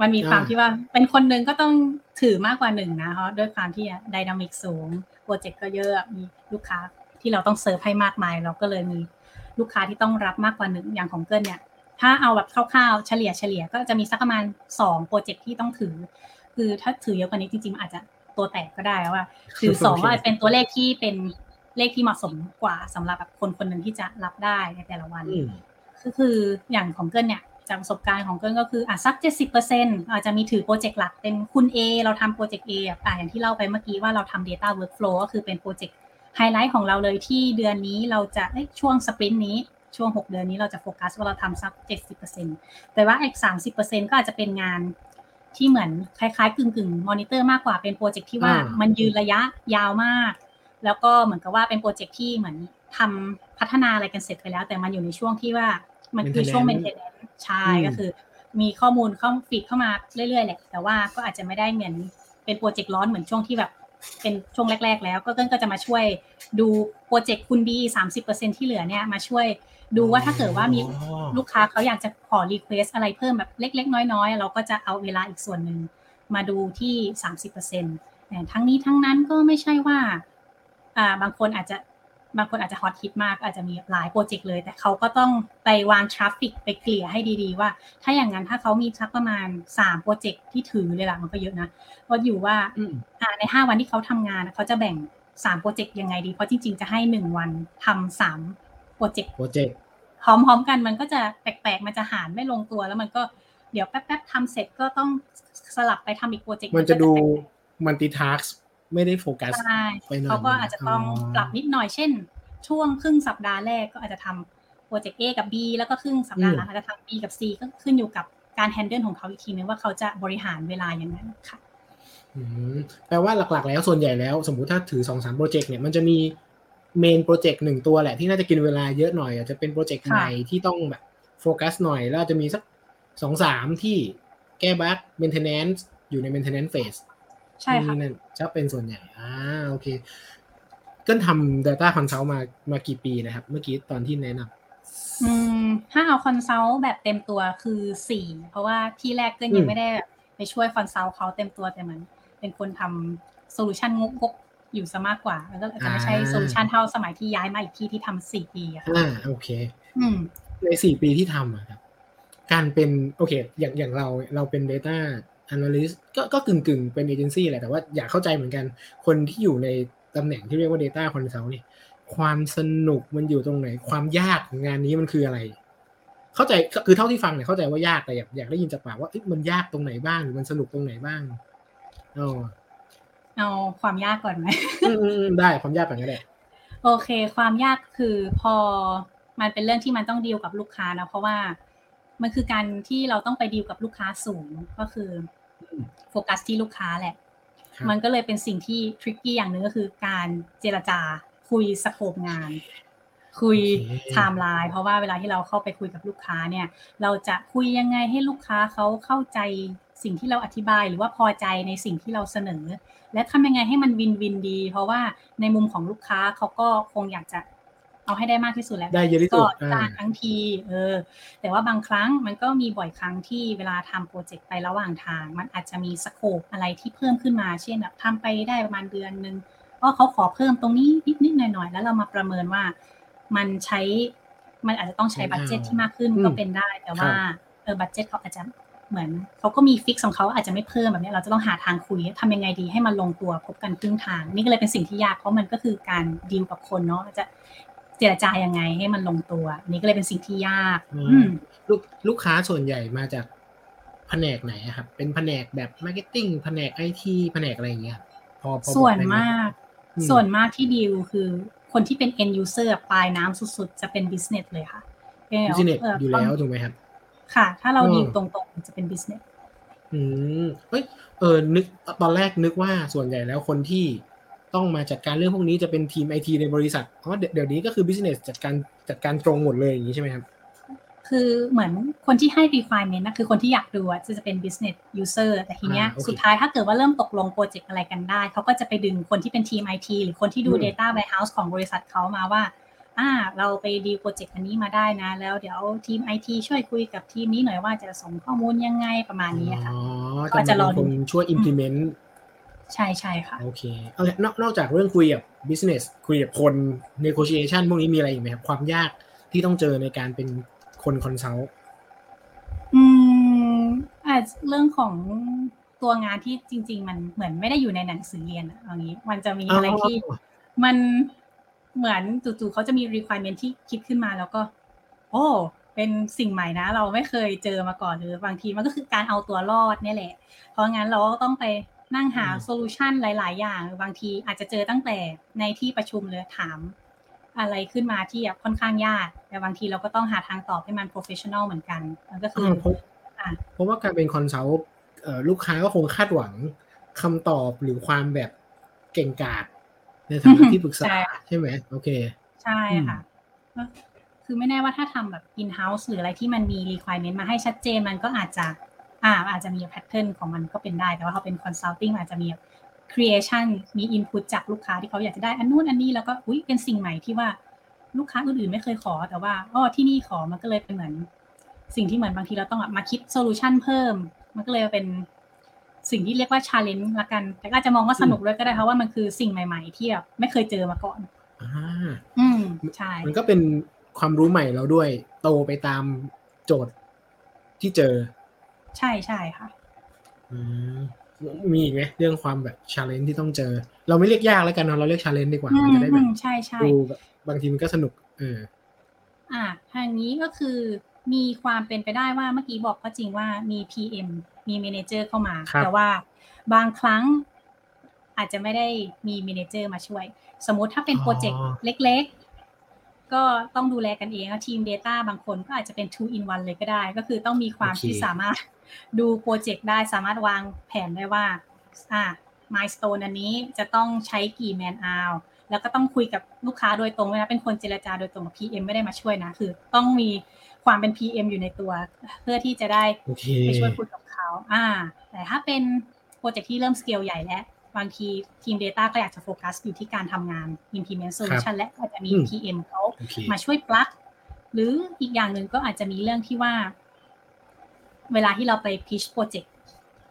มันมีความอ่าที่ว่าเป็นคนหนึ่งก็ต้องถือมากกว่าหนึ่งนะเพราะด้วยความที่ dynamic สูง project ก็เยอะมีลูกค้าที่เราต้องเซิร์ฟให้มากมาย เราก็เลยมีลูกค้าที่ต้องรับมากกว่าหนึ่งอย่างของเกิลเนี่ย ถ้าเอาแบบคร่าวๆ เฉลี่ยเฉลี่ยก็จะมีสักประมาณสอง project ที่ต้องถือ คือถ้าถือเยอะกว่านี้จริงๆมันอาจจะตัวแตกก็ได้ว่า ถือสองโอเคก็อาจจะเป็นตัวเลขที่เป็นเลขที่เหมาะสมกว่าสำหรับแบบคนคนหนึ่งที่จะรับได้ในแต่ละวันอืมก็คืออย่างของเกิลเนี่ยจากประสบการณ์ของเกิลก็คืออะสัก70%อาจจะมีถือโปรเจกต์หลักเป็นคุณ A เราทำโปรเจกต์ A อะอย่างที่เล่าไปเมื่อกี้ว่าเราทำ Data Workflow ก็คือเป็นโปรเจกต์ไฮไลท์ของเราเลยที่เดือนนี้เราจะเอ้ยช่วง sprint นี้ ช่วง 6 เดือนนี้เราจะโฟกัสว่าเราทำสัก 70%แต่ว่าอีก 30%ก็อาจจะเป็นงานที่เหมือนคล้ายๆ กึ่งๆมอนิเตอร์มากกว่าเป็นโปรเจกต์ที่ว่าอ่ามันมันยืนระยะยาวมาก แล้วก็เหมือนกับว่าเป็นโปรเจกต์ที่เหมือนทำพัฒนาอะไรกันเสร็จไปแล้ว แต่มันอยู่ในช่วงที่ว่ามันคือช่วง Maintenance maintenance ใช่อืมก็คือ มีข้อมูลเข้า feed เข้ามาเรื่อยๆแหละแต่ว่าก็อาจจะไม่ได้เหมือนเป็นโปรเจกต์ร้อนเหมือนช่วงที่แบบเป็นช่วงแรก ๆ แล้วก็เกิลก็จะมาช่วยดูโปรเจกต์คุณ B สามสิบเปอร์เซ็นต์ที่เหลือเนี่ยมาช่วย ดูว่าถ้าเกิดว่ามีอ๋อลูกค้าเขาอยากจะขอ request อะไรเพิ่มแบบเล็ก ๆ น้อยๆ เราก็จะเอาเวลาอีกส่วนหนึ่งมาดูที่สามสิบเปอร์เซ็นต์ทั้งนี้ทั้งนั้นก็ไม่ใช่ว่าอ่าบางคนอาจจะบางคนอาจจะฮอตฮิตมากอาจจะมีหลายโปรเจกต์เลย แต่เขาก็ต้องไปวาง traffic ไปเกลี่ยให้ดีๆ ว่า ถ้าอย่างนั้นถ้าเขามีสักประมาณ 3 โปรเจกต์ที่ถือเลยล่ะมันก็เยอะนะก็อยู่ว่าอืมอ่าใน 5 วันที่เขาทำงานเขาจะแบ่ง 3 โปรเจกต์ยังไงดี เพราะจริงๆ จะให้ 1 วันทำสาม โปรเจกต์โปรเจกต์พร้อมๆกันมันก็จะแปลกๆ มันจะหารไม่ลงตัวแล้วมันก็เดี๋ยวแป๊บๆทำเสร็จก็ต้องสลับไปทำอีกโปรเจกต์มันจะดูแปลกๆ multitask ไม่ได้โฟกัสใช่ไปหน่อยเขาก็อาจจะต้องอ๋อปรับนิดหน่อยเช่น ช่วงครึ่งสัปดาห์แรกก็อาจจะทำโปรเจกต์ A กับ B แล้วก็ครึ่งสัปดาห์หลังอาจจะทำ B กับ C ก็ขึ้นอยู่กับการ handle ของเขาอีกทีนึงว่าเขาจะบริหารเวลาอย่างไรค่ะอืมแปลว่าหลักๆ แล้วส่วนใหญ่แล้ว สมมุติถ้าถือสองสามโปรเจกต์เนี่ยมันจะมี main โปรเจกต์หนึ่งตัวแหละที่น่าจะกินเวลาเยอะหน่อยอาจจะเป็นโปรเจกต์ค่ะใหม่ที่ต้องแบบโฟกัสหน่อย แล้วอาจจะมีสักสองสามที่แก้ bug maintenance อยู่ใน maintenance phase ใช่ค่ะนี่นั่นจะเป็นส่วนใหญ่อ่าโอเคก็ทำ data consult มามากี่ปีนะครับ เมื่อกี้ตอนที่แนะนอืมถ้าเอา consult แบบเต็มตัวคือสี่เพราะว่าที่แรกก็ยังไม่ได้แบบไปช่วย consult เขาเต็มตัวแต่เหมือนเป็นคนทำ solution งกๆ อยู่ซะมากกว่า แล้วก็อาจจะไม่ใช่ solution เท่าสมัยที่ย้ายมาอีกที่ที่ทำสี่ปีอะค่ะอ่าโอเคอืมในสี่ปีที่ทำอะครับ การเป็นโอเค อย่างอย่างเราเราเป็น data analyst ก็ก็กึ่งกึ่งๆเป็นเอเจนซี่แหละแต่ว่าอยากเข้าใจเหมือนกัน คนที่อยู่ในตำแหน่งที่เรียกว่า data consult เนี่ยความสนุกมันอยู่ตรงไหน ความยากของงานนี้มันคืออะไร เข้าใจคือเท่าที่ฟังเนี่ยเข้าใจว่ายากแต่อยากอยากได้ยินจากปากว่าเอ๊ะมันยากตรงไหนบ้างหรือมันสนุกตรงไหนบ้างอ๋อ เอาความยากก่อนไหมอืมอืมอืมได้ความยากก่อนก็ได้โอเค ความยากคือพอมันเป็นเรื่องที่มันต้องดีลกับลูกค้านะเพราะว่ามันคือการที่เราต้องไปดีลกับลูกค้าสูงก็คือโฟกัสที่ลูกค้าแหละครับมันก็เลยเป็นสิ่งที่ tricky อย่างหนึ่งก็คือการเจรจาคุย scope งาน คุยโอเคไทม์ไลน์เพราะว่าเวลาที่เราเข้าไปคุยกับลูกค้าเนี่ย เราจะคุยยังไงให้ลูกค้าเขาเข้าใจ สิ่งที่เราอธิบายหรือว่าพอใจในสิ่งที่เราเสนอ และทำยังไงให้มัน win-win ดี เพราะว่าในมุมของลูกค้าเขาก็คงอยากจะเอาให้ได้มากที่สุดแหละได้เยอะที่สุก็ดอ่าจ้างทั้งทีเออ แต่ว่าบางครั้งมันก็มีบ่อยครั้งที่เวลาทำโปรเจกต์ไประหว่างทาง มันอาจจะมี scope อะไรที่เพิ่มขึ้นมา เช่นแบบทำไปได้ประมาณเดือนนึงก็เขาขอเพิ่มตรงนี้นิดนิดๆหน่อยหน่อยๆ แล้วเรามาประเมินว่ามันใช้มันอาจจะต้องใช้ budget ที่มากขึ้นอืมก็เป็นได้ แต่ว่าเออ budget เขาอาจจะ เหมือนเขาก็มี fix ของเขาอาจจะไม่เพิ่มแบบเนี้ยเราจะต้องหาทางคุยทำยังไงดีให้มันลงตัวพบกันครึ่งทาง นี่ก็เลยเป็นสิ่งที่ยากเพราะมันก็คือการดีลกับคนเนาะจะเจรจายังไงให้มันลงตัว นี่ก็เลยเป็นสิ่งที่ยากอืมอืมลูกลูกค้าส่วนใหญ่มาจากแผนกไหนอะครับ เป็นแผนกแบบ marketing แผนกไอทีแผนกอะไรอย่างเงี้ยครับพอพอบอกส่วนได้ไหมากอืมส่วนมากที่ดีลคือคนที่เป็น end user ปลายน้ำสุดๆ จะเป็น business เลยค่ะbusiness อยู่แล้วถูกไหมครับ ค่ะ ถ้าเราอืมดีลตรงๆ จะเป็น business อืมเอ้ยเออนึกตอนแรกนึกว่าส่วนใหญ่แล้วคนที่ต้องมาจัดการเรื่องพวกนี้จะเป็นทีมไอทีในบริษัทอ๋อเดี๋ยวเดี๋ยวนี้ก็คือ business จัดการจัดการตรงหมดเลยอย่างนี้ใช่ไหมครับ คือเหมือนคนที่ให้ requirement นะคือคนที่อยากดูอะจะเป็น business user แต่ทีเนี้ยอ่าโอเคสุดท้ายถ้าเกิดว่าเริ่มตกลงโปรเจกต์อะไรกันได้ เขาก็จะไปดึงคนที่เป็นทีม IT หรือคนที่ดูอืม data warehouse ของบริษัทเขามาว่า อ่าเราไปดีลโปรเจกต์อันนี้มาได้นะ แล้วเดี๋ยวทีม IT ช่วยคุยกับทีมนี้หน่อยว่าจะส่งข้อมูลยังไงประมาณนี้ค่ะอ๋อก็จะรอเป็นดูคนช่วย implement ใช่ใช่ค่ะ โอเคเอาละนอกนอกจากเรื่องคุยกับ business คุยกับคน negotiation พวกนี้มีอะไรอีกไหมครับ ความยากที่ต้องเจอในการเป็นคน consultอืมอาจเรื่องของตัวงานที่จริง ๆ มันเหมือนไม่ได้อยู่ในหนังสือเรียนอะเอางี้ มันจะมีอะไรที่มัน เหมือนจู่ๆเขาจะมี requirement ที่คิดขึ้นมาแล้วก็ โอ้เป็นสิ่งใหม่นะ เราไม่เคยเจอมาก่อนหรือบางทีมันก็คือการเอาตัวรอดเนี่ยแหละ เพราะงั้นเราก็ต้องไปนั่งหา solution หลาย ๆ อย่าง บางทีอาจจะเจอตั้งแต่ในที่ประชุมเลยถาม อะไรขึ้นมาที่แบบค่อนข้างยาก แต่บางทีเราก็ต้องหาทางตอบให้มัน professional เหมือนกัน มันก็คือเพราะอะเพราะว่าการเป็น consult เอ่อลูกค้าก็คงคาดหวังคำตอบหรือความแบบเก่งกาจ ในฐานะที่ปรึกษาใช่ค่ะใช่ไหมโอเค ใช่ค่ะก็คือไม่แน่ว่าถ้าทำแบบ in house หรืออะไรที่มันมี requirement มาให้ชัดเจนมันก็อาจจะอ่าอาจจะมี pattern ของมันก็เป็นได้ แต่ว่าเขาเป็น consulting อาจจะมี creation มี input จากลูกค้าที่เขาอยากจะได้อันนู้นอันนี้แล้วก็อุ้ยเป็นสิ่งใหม่ที่ว่าลูกค้าอื่นๆไม่เคยขอแต่ว่าอ๋อที่นี่ขอมันก็เลยเป็นเหมือน สิ่งที่เหมือนบางทีเราต้องแบบมาคิดโซลูชันเพิ่ม มันก็เลยเป็น สิ่งที่เรียกว่า challenge ละกัน แต่ก็อาจจะมองว่าสนุกด้วยก็ได้เพราะว่ามันคือสิ่งใหม่ๆที่แบบไม่เคยเจอมาก่อนอ่าอืมใช่ มันก็เป็นความรู้ใหม่เราด้วย โตไปตามโจทย์ที่เจอ ใช่ใช่ค่ะอืมมีอีกไหมเรื่องความแบบ challenge ที่ต้องเจอ เราไม่เรียกยากแล้วกันเนอะเราเรียก challenge ดีกว่ามันจะได้แบบอืมใช่ใช่ดูแบบบางทีมันก็สนุก เออ อ่าทางนี้ก็คือมีความเป็นไปได้ว่าเมื่อกี้บอกก็จริงว่ามี PM มี Manager เข้ามาครับแต่ว่าบางครั้งอาจจะไม่ได้มี Manager มาช่วย สมมุติถ้าเป็นโปรเจกต์เล็กๆ ก็ต้องดูแลกันเองแล้วทีม Data บางคนก็อาจจะเป็น two in one เลยก็ได้ ก็คือต้องมีความโอเคที่สามารถดูโปรเจกต์ได้สามารถวางแผนได้ว่าอ่า milestone อันนี้จะต้องใช้กี่ man hour แล้วก็ต้องคุยกับลูกค้าโดยตรงด้วยนะ เป็นคนเจรจาโดยตรงกับ PM ไม่ได้มาช่วยนะ คือต้องมี ความเป็น PM อยู่ในตัว เพื่อที่จะได้โอเคไปช่วยคุยกับเขาอ่า แต่ถ้าเป็นโปรเจกต์ที่เริ่มสเกลใหญ่แล้วบางทีทีม Data ก็อยากจะโฟกัสอยู่ที่การทำงาน implement solution และอาจจะมีอืม PM เขาโอเคมาช่วยปลั๊กหรืออีกอย่างหนึ่งก็อาจจะมีเรื่องที่ว่า เวลาที่เราไป pitch project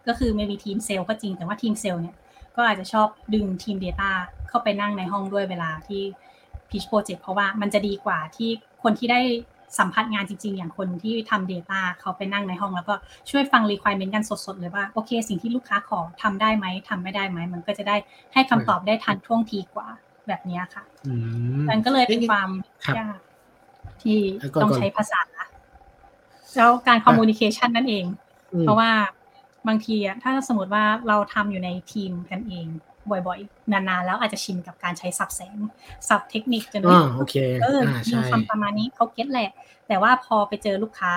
ก็คือไม่มีทีมเซลล์ก็จริง แต่ว่าทีมเซลล์เนี่ย ก็อาจจะชอบดึงทีม Data เข้าไปนั่งในห้องด้วยเวลาที่ pitch project เพราะว่ามันจะดีกว่าที่คนที่ได้ สัมผัสงานจริงๆ อย่างคนที่ทำ Data เขาไปนั่งในห้องแล้วก็ช่วยฟัง requirement กันสดๆ เลยว่า โอเค สิ่งที่ลูกค้าขอทำได้ไหมทำไม่ได้ไหม มันก็จะได้ให้คำตอบได้ทันท่วงทีกว่าแบบเนี้ยค่ะอืมมันก็เลยเป็นความครับยากที่แล้วก่อนต้องก่อนใช้ภาษาแล้วการคอมมูนิเคชันนั่นเองอืมเพราะว่าบางทีอะถ้าสมมติว่าเราทำอยู่ในทีมกันเอง บ่อยๆ นานๆ แล้วอาจจะชินกับการใช้สับแสงสับเทคนิคจนอ่าโอเคเอออ่ามีใช่คำประมาณนี้เขาเก็ตแหละ แต่ว่าพอไปเจอลูกค้า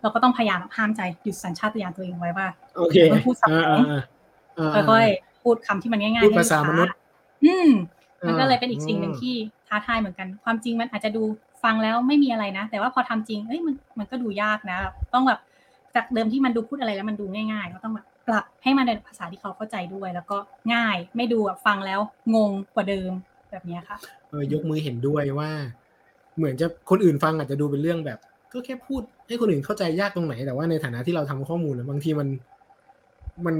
เราก็ต้องพยายามห้ามใจหยุดสัญชาตญาณตัวเองไว้ว่าโอเคมันพูดสับอ่าแสงอ่าอ่าค่อยๆพูดคำที่มันง่ายๆพูดให้ภาษามนุษย์อืมมันก็เลยเป็นอีกสิ่งหนึ่งที่ท้าทายเหมือนกัน ความจริงมันอาจจะดูฟังแล้วไม่มีอะไรนะ แต่ว่าพอทำจริงเอ้ยมันมันก็ดูยากนะ ต้องแบบจากเดิมที่มันดูพูดอะไรแล้วมันดูง่ายๆ ก็ต้องแบบ ปรับให้มันเป็นภาษาที่เขาเข้าใจด้วย แล้วก็ง่ายไม่ดูแบบฟังแล้วงงกว่าเดิมแบบนี้ค่ะเออยกมือเห็นด้วยว่า เหมือนจะคนอื่นฟังอาจจะดูเป็นเรื่องแบบ ก็แค่พูดให้คนอื่นเข้าใจยากตรงไหน แต่ว่าในฐานะที่เราทำข้อมูลนะบางทีมัน มัน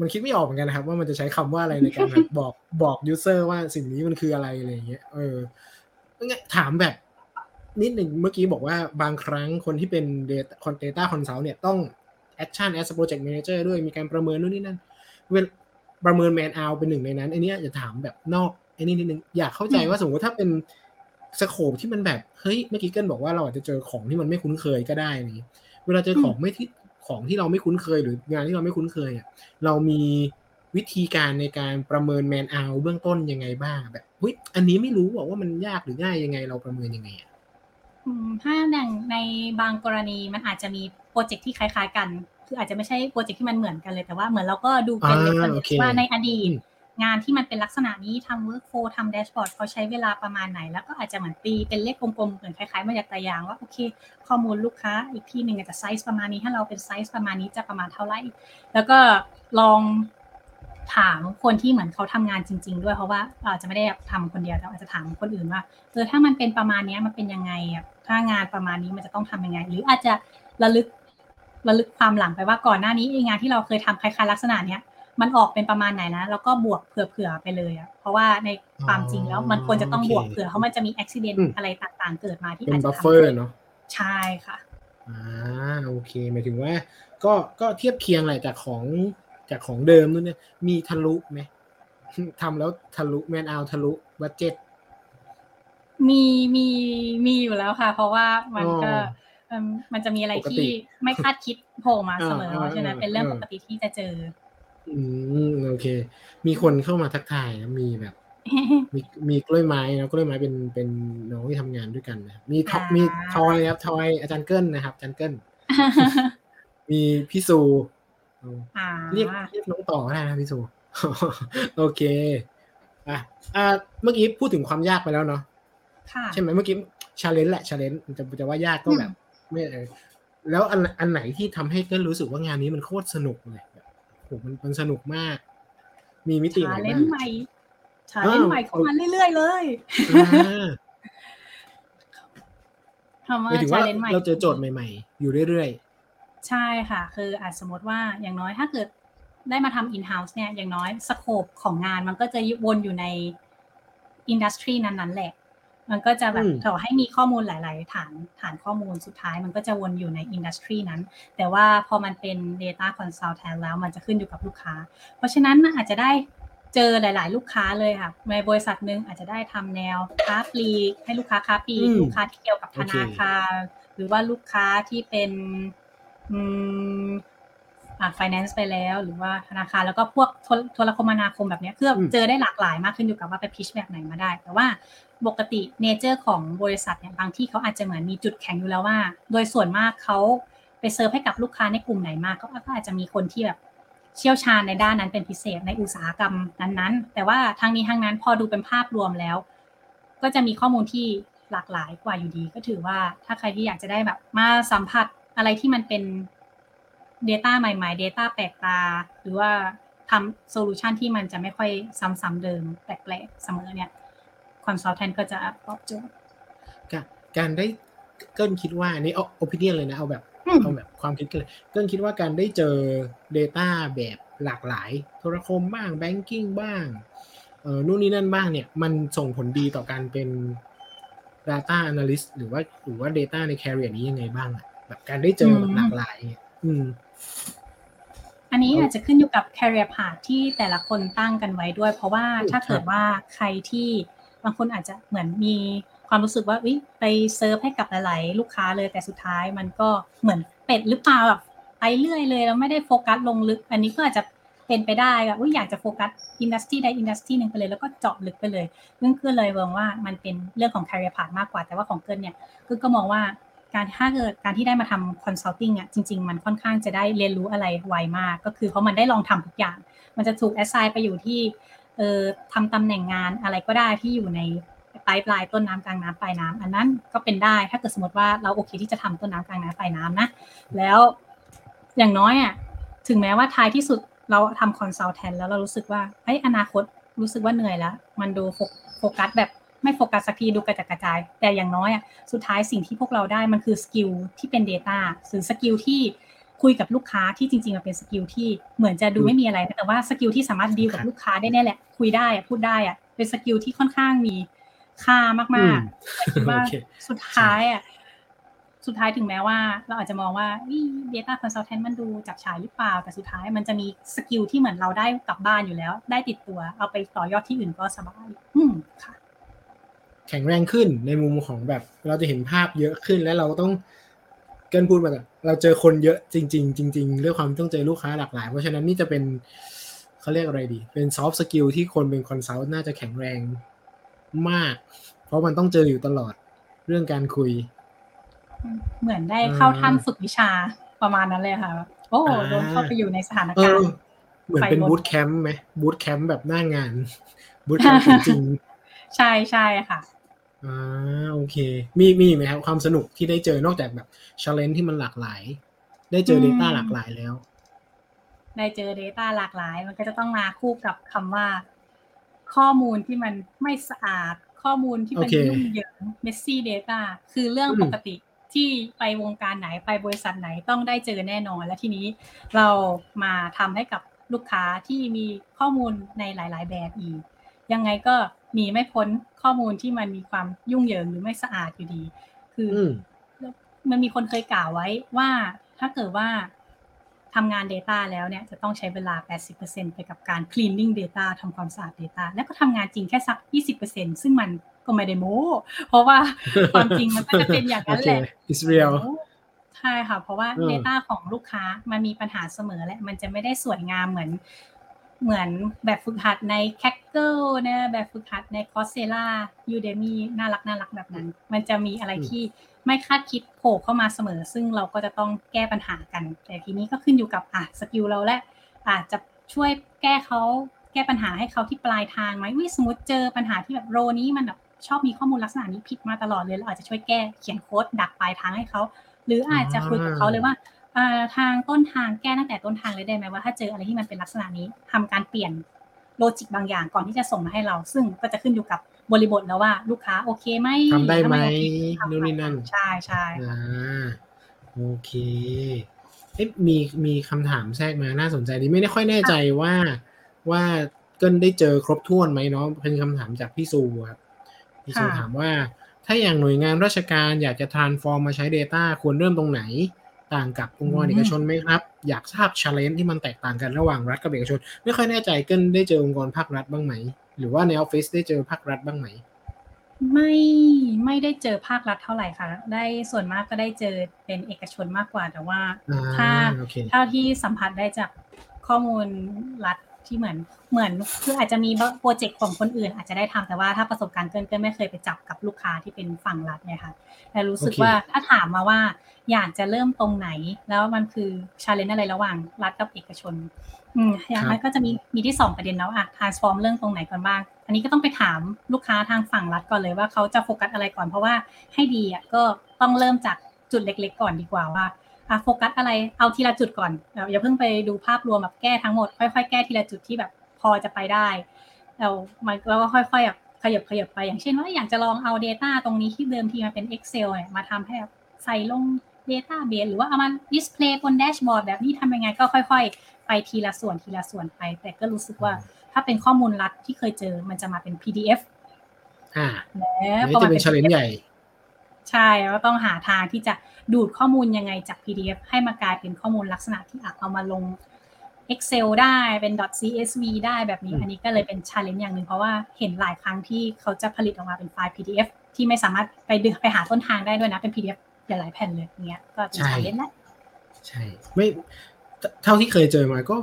มันคิดไม่ออกเหมือนกันนะครับ ว่ามันจะใช้คำว่าอะไรในการแบบบอกบอกยูเซอร์ว่าสิ่งนี้มันคืออะไรอะไรอย่างเงี้ยเอองั้นถามแบบนิดหนึ่งเมื่อกี้บอกว่าบางครั้งคนที่เป็น data data consult เนี่ยต้อง action as a project manager ด้วยมีการประเมินนู่นนี่นั่นเวลประเมิน man out เป็นหนึ่งในนั้นไอ้นี้จะถามแบบนอกไอ้นี่นิดนึงอยากเข้าใจว่าสมมติถ้าเป็น scope ที่มันแบบเฮ้ยเมื่อกี้เกิลบอกว่าเราอาจจะเจอของที่มันไม่คุ้นเคยก็ได้นี่เวลาเจอของไม่ที่ของที่เราไม่คุ้นเคย หรืองานที่เราไม่คุ้นเคยอะเรามีวิธีการในการประเมิน man-hour เบื้องต้นยังไงบ้างแบบเฮ้ยอันนี้ไม่รู้ว่ามันยากหรือง่ายยังไงเราประเมินยังไงอะอืมถ้าอย่างในบางกรณีมันอาจจะมีโป รเจกต์ที่คล้ายๆ กัน คืออาจจะไม่ใช่โปรเจกต์ที่มันเหมือนกันเลยแต่ว่าเหมือนเราก็ดูเป็นอ่า reference โอเคว่าในอดีตอืมงานที่มันเป็นลักษณะนี้ทำ workflow ทำ dashboard เขาใช้เวลาประมาณไหน แล้วก็อาจจะเหมือนตีเป็นเลขกลมๆเหมือนคล้ายๆมาจากตายางว่าโอเค ข้อมูลลูกค้าอีกที่หนึ่งอาจจะไซส์ประมาณนี้ถ้าเราเป็นไซส์ประมาณนี้จะประมาณเท่าไหร่ แล้วก็ลองถามคนที่เหมือนเขาทำงานจริง ๆ ด้วยเพราะว่าอาจจะไม่ได้ทำคนเดียวแต่อาจจะถามคนอื่นว่าเออถ้ามันเป็นประมาณเนี้ยมันเป็นยังไงอะถ้างานประมาณนี้มันจะต้องทำยังไง หรืออาจจะระลึก ระลึกความหลังไปว่าก่อนหน้านี้ไอ้งานที่เราเคยทำคล้ายๆลักษณะเนี้ยมันออกเป็นประมาณไหนนะแล้วก็บวกเผื่อๆไปเลยอะเพราะว่าในความจริงแล้วมันควรจะต้องบวกเผื่อเพราะมันจะมีอุบิเหตุอืมอะไรต่างๆ เกิดมาที่เป็อาจนจะบัฟทำเฟอร์ให้เนาะใช่ค่ะอ่าโอเคหมายถึงว่า ก็ก็เทียบเคียงแหละจากของจากของเดิมนู่นเนี่ยมีทะลุไหมทำแล้วทะลุ man-hour ทะลุ budgetมีมีมีอยู่แล้วค่ะ เพราะว่ามันก็อ๋อเอิ่ มมันจะมีอะไรปกติที่ไม่คาดคิดโผล่มาเสมออ่าเพราะฉะนั้นอ่าเป็นเรื่องอ่าปกติที่จะเจอ อืมโอเค มีคนเข้ามาทักทายนะมีแบบ มีมีกล้วยไม้นะกล้วยไม้เป็นเป็นน้องที่ทำงานด้วยกันนะครับมีทออ่ามีมีทอยครับทอยอาจารย์เกิลนะครับอาจารย์เกิลมีพี่ซูอ่าเรียกเรียกน้องต่อก็ได้นะพี่ซูโอเคอะอ่าเมื่อกี้พูดถึงความยากไปแล้วเนาะค่ะใช่ไหมเมื่อกี้ชาเลนจ์แหละชาเลนจ์จะจะว่ายากก็แบบ ไม่เออแล้วอันอันไหนที่ทำให้เกิลรู้สึกว่างานนี้มันโคตรสนุกเลยแบบโหมันมันสนุกมาก มีมิติไหชานเลบ้านงจ์ใหม่ชาเลนจ์ใหม่เข้ามาเรื่อยๆเลยอ่าคำว่า challenge ใหม่ หมายถึงว่าเราเจอโจทย์จทย์ใหม่ ๆ อยู่เรื่อยใช่ค่ะ คืออาจสมมติว่าอย่างน้อยถ้าเกิดได้มาทำ in-house เนี่ยอย่างน้อย scope ของงานมันก็จะวนอยู่ใน industry นั้นๆแหละ มันก็จะแบบต่อให้มีข้อมูลหลาย ๆ ฐานฐานข้อมูลสุดท้าย มันก็จะวนอยู่ใน industry นั้น แต่ว่าพอมันเป็น Data Consultant แล้วมันจะขึ้นอยู่กับลูกค้า เพราะฉะนั้นอาจจะได้เจอหลาย ๆ ลูกค้าเลยค่ะในบริษัทหนึ่งอาจจะได้ทำแนวค้าปลีกให้ลูกค้าค้าปลีกลูกค้าที่เกี่ยวกับธนาคารหรือว่าลูกค้าที่เป็นอืมอ่า finance ไปแล้วหรือว่าธนาคารแล้วก็พวกโทรโทรคมนาคมแบบเนี้ยคือเจอได้หลากหลายมากขึ้นอยู่กับว่าไป pitch แบบไหนมาได้ แต่ว่า ปกติ nature ของบริษัทเนี่ยบางทีเขาอาจจะเหมือนมีจุดแข็งอยู่แล้วว่า โดยส่วนมากเขาไปเซิร์ฟให้กับลูกค้าในกลุ่มไหนมากก็อาจจะมีคนที่แบบเชี่ยวชาญในด้านนั้นเป็นพิเศษในอุตสาหกรรมนั้นๆ แต่ว่าทางนี้ทางนั้นพอดูเป็นภาพรวมแล้ว ก็จะมีข้อมูลที่หลากหลายกว่าอยู่ดี ก็ถือว่าถ้าใครที่อยากจะได้แบบมาสัมผัสอะไรที่มันเป็น Data ใหม่ๆ Data แปลกตา หรือว่าทำ solution ที่มันจะไม่ค่อยซ้ำๆเดิมแปลกๆเสมอเนี่ย consultant ก็จะตอบโจทย์ๆการการได้เกิลคิดว่าอันนี้เอา opinion เลยนะเอาแบบอืมเอาแบบความคิดกันเลยเกิลคิดว่าการได้เจอ Data แบบหลากหลาย โทรคมบ้าง Banking บ้างเออนู่นนี่นั่นบ้างเนี่ยมันส่งผลดีต่อการเป็น Data Analyst หรือว่าหรือว่า Data ใน career นี้ยังไงบ้างอะแบบการได้เจอแบบหลากหลายเนี่ยอืมอันนี้อาจจะขึ้นอยู่กับ career path ที่แต่ละคนตั้งกันไว้ด้วย เพราะว่าอืมถ้าเกิดว่าใครที่ บางคนอาจจะเหมือนมีความรู้สึกว่าอุ๊ยไปเซิร์ฟให้กับหลาย ๆ ลูกค้าเลยแต่สุดท้ายมันก็เหมือนเป็ดหรือเปล่าแบบไปเรื่อยเลยแล้วไม่ได้โฟกัสลงลึก อันนี้ก็อาจจะเป็นไปได้แบบอุ๊ยอยากจะโฟกัส industry ใด industry หนึ่งไปเลยแล้วก็เจาะลึกไปเลยซึ่งคือเลยเวิร์งว่ามันเป็นเรื่องของ career path มากกว่าแต่ว่าของเกิลเนี่ยคือก็มองว่าการถ้าเกิดการที่ได้มาทำ consulting อะจริง ๆ มันค่อนข้างจะได้เรียนรู้อะไรไวมาก ก็คือเพราะมันได้ลองทำทุกอย่าง มันจะถูก assign ไปอยู่ที่ เออทำตำแหน่งงานอะไรก็ได้ที่อยู่ในปลายปลายต้นน้ำกลางน้ำปลายน้ำอันนั้นก็เป็นได้ถ้าเกิดสมมติว่าเราโอเคที่จะทำต้นน้ำกลางน้ำปลายน้ำนะแล้วอย่างน้อยอะถึงแม้ว่าท้ายที่สุดเราทำ consultant แล้วเรารู้สึกว่าเอ้ยอนาคตรู้สึกว่าเหนื่อยแล้ว มันดูโฟโฟกัสแบบไม่โฟกัสสักทีดูกระจัดกระจาย แต่อย่างน้อยอะสุดท้ายสิ่งที่พวกเราได้มันคือ skill ที่เป็น Data หรือ skill ที่ คุยกับลูกค้าที่จริงๆมันเป็น skill ที่เหมือนจะดูไม่มีอะไรนะแต่ว่า skill ที่สามารถดีลกับลูกค้าได้แน่แหละ คุยได้อะพูดได้อะเป็น skill ที่ค่อนข้างมีค่ามากๆแต่คิดว่าโอเคสุดท้ายอะสุดท้ายถึงแม้ว่า เราอาจจะมองว่านี่ data consultant มันดูจับฉ่ายหรือเปล่า แต่สุดท้ายมันจะมี skill ที่เหมือนเราได้กลับบ้านอยู่แล้ว ได้ติดตัว เอาไปต่อยอดที่อื่นก็สบาย อืมค่ะ แข็งแรงขึ้นในมุมของแบบ เราจะเห็นภาพเยอะขึ้นแล้วเราต้อง เกิลพูดมาแต่เราเจอคนเยอะจริง ๆ จริงๆเรื่องความต้องเจอลูกค้าหลากหลาย เพราะฉะนั้นนี่จะเป็นเขาเรียกอะไรดี เป็น soft skill ที่คนเป็น consult น่าจะแข็งแรงมาก เพราะมันต้องเจออยู่ตลอดเรื่องการคุย เหมือนได้เข้าถ้ำฝึกวิชาประมาณนั้นเลยค่ะ โอ้อ่าโดนเข้าไปอยู่ในสถานเอการอณ์ เหมือนเป็นไฟลนบูตแคมป์ไหมบูตแคมป์แบบหน้างานบูตแคมป์จริงๆใช่ใช่ค่ะ อ่าโอเค มีมีไหมครับความสนุกที่ได้เจอนอกจากแบบช l เลนที่มันหลากหลาย ได้เจออืม Data หลากหลายแล้ว ได้เจอ Data หลากหลาย มันก็จะต้องมาคู่กับคำว่า ข้อมูลที่มันไม่สะอาด ข้อมูลที่มันโอเคยุ่งเหยิง messy data คือเรื่องอืมปกติที่ไปวงการไหนไปบริษัทไหนต้องได้เจอแน่นอน และทีนี้เรามาทำให้กับลูกค้าที่มีข้อมูลในหลาย ๆ แบบอีก ยังไงก็ หนีไม่พ้นข้อมูลที่มันมีความยุ่งเหยิงหรือไม่สะอาดอยู่ดี คือออืมมันมีคนเคยกล่าวไว้ว่าถ้าเกิดว่าทำงาน Data แล้วเนี่ยจะต้องใช้เวลา 80%ไปกับการ cleaning data ทำความสะอาด Data แล้วก็ทำงานจริงแค่สัก 20%ซึ่งมันก็ไม่ได้โม้เพราะว่าความจริงมันก็จะเป็นอย่างนั้นแหละโอเค it's real ใช่ค่ะ เพราะว่าอืม Data ของลูกค้ามันมีปัญหาเสมอแหละมันจะไม่ได้สวยงามเหมือน เหมือนแบบฝึกหัดใน k a g g l e นะแบบฝึกหัดใน Coursera Udemy น่ารักน่ารักแบบนั้น มันจะมีอะไรอืมที่ไม่คาดคิดโผล่เข้ามาเสมอ ซึ่งเราก็จะต้องแก้ปัญหากัน แต่ทีนี้ก็ขึ้นอยู่กับอะสกิลเราและอาจจะช่วยแก้เขาแก้ปัญหาให้เขาที่ปลายทางไหมวิสมมติเจอปัญหาที่แบบโรนี้มันแบบชอบมีข้อมูลลักษณะนี้ผิดมาตลอดเลยเราอาจจะช่วยแก้เขียนโค้ดดักปลายทางให้เขาหรืออาจจะคุยกับเขาเลยว่าอ่า ทางต้นทางแก้ตั้งแต่ต้นทางเลยได้ไหมว่าถ้าเจออะไรที่มันเป็นลักษณะนี้ทำการเปลี่ยนโลจิกบางอย่างก่อนที่จะส่งมาให้เรา ซึ่งก็จะขึ้นอยู่กับบริบทแล้วว่า ลูกค้าโอเคไหมทำได้ไหมถ้าโอเคทำนู่นนี่นั่นใช่ใช่อ่าโอเคเอ๊ะมีมีคำถามแทรกมาน่าสนใจดีไม่ได้ค่อยแน่ใจว่าว่าเกินได้เจอครบถ้วนไหมเนาะเป็นคำถามจากพี่ซูครับพี่ซูถามว่า ถ้าอย่างหน่วยงานราชการอยากจะ transform มาใช้ Data ควรเริ่มตรงไหน ต่างกับองค์กรเอกชนไหมครับ อยากทราบ challenge ที่มันแตกต่างกันระหว่างรัฐกับเอกชน ไม่ค่อยแน่ใจเกินได้เจอองค์กรภาครัฐบ้างไหม หรือว่าในออฟฟิศได้เจอภาครัฐบ้างไหม ไม่ไม่ได้เจอภาครัฐเท่าไหร่ค่ะ ได้ส่วนมากก็ได้เจอเป็นเอกชนมากกว่าแต่ว่าอ่าถ้าโอเคเท่าที่สัมผัสได้จากข้อมูลรัฐ ที่เหมือนเหมือนคืออาจจะมีโปรเจกต์ของคนอื่น อาจจะได้ทำแต่ว่าถ้าประสบการณ์เกินเกินไม่เคยไปจับกับลูกค้าที่เป็นฝั่งรัฐเนี่ยค่ะแต่รู้สึกโอเคว่าถ้าถามมาว่าอยากจะเริ่มตรงไหน แล้วมันคือชาเลนจ์อะไรระหว่างรัฐกับเอกชนอืมอย่างนั้นก็จะมีมีที่สองประเด็นแล้วอะ transform เรื่องตรงไหนก่อนบ้าง อันนี้ก็ต้องไปถามลูกค้าทางฝั่งรัฐก่อนเลยว่าเขาจะโฟกัสอะไรก่อนเพราะว่าให้ดีอะก็ต้องเริ่มจากจุดเล็ก ๆ ก่อนดีกว่าว่า อะโฟกัสอะไรเอาทีละจุดก่อนแบบอย่าเพิ่งไปดูภาพรวมแบบแก้ทั้งหมดค่อยๆแก้ทีละจุดที่แบบพอจะไปได้แล้วมันแล้วก็ค่อยๆแบบขยับขยับไปอย่างเช่นว่าอยากจะลองเอา Data ตรงนี้ที่เดิมทีมันเป็น Excel เนี่ยมาทำให้แบบใส่ลง Database หรือว่าเอามา display บนแดชบอร์ดแบบนี้ทำยังไงก็ค่อย ๆ ไปทีละส่วนทีละส่วนไป แต่ก็รู้สึกว่าถ้าเป็นข้อมูลรัฐที่เคยเจอมันจะมาเป็น PDF อ่าแล้วอันพนี้อจะมันเป็น challenge ใหญ่ ใช่แล้วต้องหาทางที่จะดูดข้อมูลยังไงจาก PDF ให้มากลายเป็นข้อมูลลักษณะที่อาจเอามาลง Excel ได้เป็น .csv ได้แบบนี้อืมอันนี้ก็เลยเป็น challenge อย่างหนึ่งเพราะว่าเห็นหลายครั้งที่เขาจะผลิตออกมาเป็นไฟล์ PDF ที่ไม่สามารถไปดึงไปหาต้นทางได้ด้วยนะ เป็น PDF หลายๆแผ่นเลยอย่างเงี้ยก็เป็นใช่ challenge แหละใช่ ไม่เท่าที่เคยเจอมาก็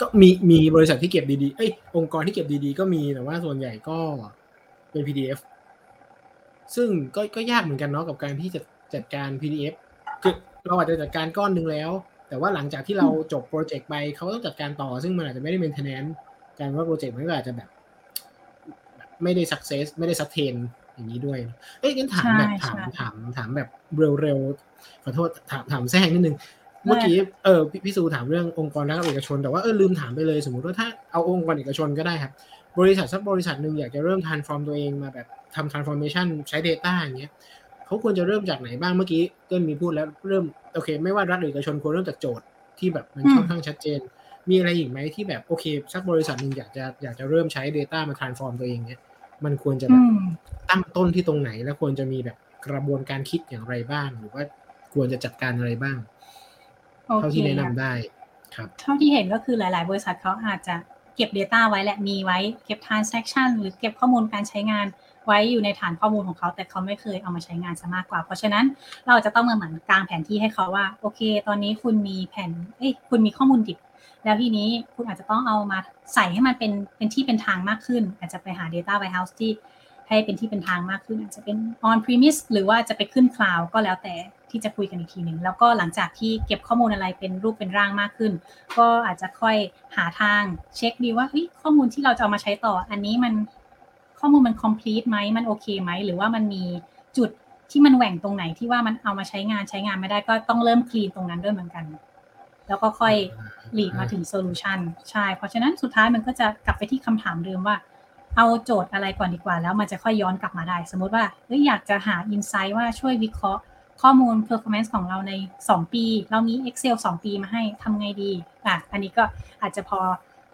ก็มีมีบริษัทที่เก็บดีๆเอ้ยองค์กรที่เก็บดีๆ ก็มีแต่ว่าส่วนใหญ่ก็เป็น PDF ซึ่งก็ก็ยากเหมือนกันเนาะกับการที่จะจัดการ PDF คือเราอาจจะจัดการก้อนหนึ่งแล้ว แต่ว่าหลังจากที่เราจบโปรเจกต์ไปเขาต้องจัดการต่อ ซึ่งมันอาจจะไม่ได้ maintenance การว่าโปรเจกต์มันก็อาจจะแบบ ไม่ได้ success ไม่ได้ sustain อย่างนี้ด้วย เอ้ยงั้นถามใช่แบบถามใช่ถามถามแบบเร็วๆขอโทษถามถามแทรกนิดนึงเมื่อกี้เออพี่พี่ซูถามเรื่ององค์กรรัฐเอกชน แต่ว่าเออลืมถามไปเลยสมมติว่าถ้าเอาองค์กรเอกชนก็ได้ครับ บริษัทสักบริษัทหนึ่งอยากจะเริ่ม transform ตัวเองมาแบบทำ transformation ใช้ Data อย่างเงี้ยเขาควรจะเริ่มจากไหนบ้างเมื่อกี้เกินมีพูดแล้วเริ่มโอเค ไม่ว่ารัฐหรือเอกชนควรเริ่มจากโจทย์ที่แบบมันอืมค่อนข้างชัดเจน มีอะไรอีกไหมที่แบบโอเคสักบริษัทหนึ่งอยากจะอยากจะเริ่มใช้ Data มา transform ตัวเองเนี้ยมันควรจะแบอืบมตั้งต้นที่ตรงไหน แล้วควรจะมีแบบกระบวนการคิดอย่างไรบ้าง หรือว่าควรจะจัดการอะไรบ้างโอเท่าเคที่แนะนำได้ครับ เท่าที่เห็นก็คือหลาย ๆ บริษัทเขาอาจจะ เก็บ Data ไว้แหละมีไว้เก็บ transaction หรือเก็บข้อมูลการใช้งานไว้อยู่ในฐานข้อมูลของเขา แต่เขาไม่เคยเอามาใช้งานซะมากกว่า เพราะฉะนั้นเราจะต้องมาเหมือนกลางแผนที่ให้เขาว่า โอเค ตอนนี้คุณมีแผนเอ้ยคุณมีข้อมูลดิบ แล้วทีนี้คุณอาจจะต้องเอามาใส่ให้มันเป็นเป็นที่เป็นทางมากขึ้น อาจจะไปหา Data Warehouse ที่ให้เป็นที่เป็นทางมากขึ้น อาจจะเป็น on premise หรือว่าจะไปขึ้น cloud ก็แล้วแต่ ที่จะคุยกันอีกทีหนึ่งแล้วก็หลังจากที่เก็บข้อมูลอะไรเป็นรูปเป็นร่างมากขึ้น ก็อาจจะค่อยหาทางเช็คดีว่าเฮ้ยข้อมูลที่เราจะเอามาใช้ต่อ อันนี้มันข้อมูลมัน complete ไหมมันโอเคไหมหรือว่ามันมีจุดที่มันแหว่งตรงไหนที่ว่ามันเอามาใช้งานใช้งานไม่ได้ก็ต้องเริ่มคลีนตรงนั้นด้วยเหมือนกัน แล้วก็ค่อย lead มาถึง solution ใช่ เพราะฉะนั้นสุดท้ายมันก็จะกลับไปที่คำถามเดิมว่า เอาโจทย์อะไรก่อนดีกว่า แล้วมันจะค่อยย้อนกลับมาได้ สมมติว่าเอ้ยอยากจะหา insight ว่าช่วยวิเคราะห์ ข้อมูล performance ของเราใน 2 ปี เรามี Excel 2 ปีมาให้ทำไงดีอะอันนี้ก็อาจจะพอ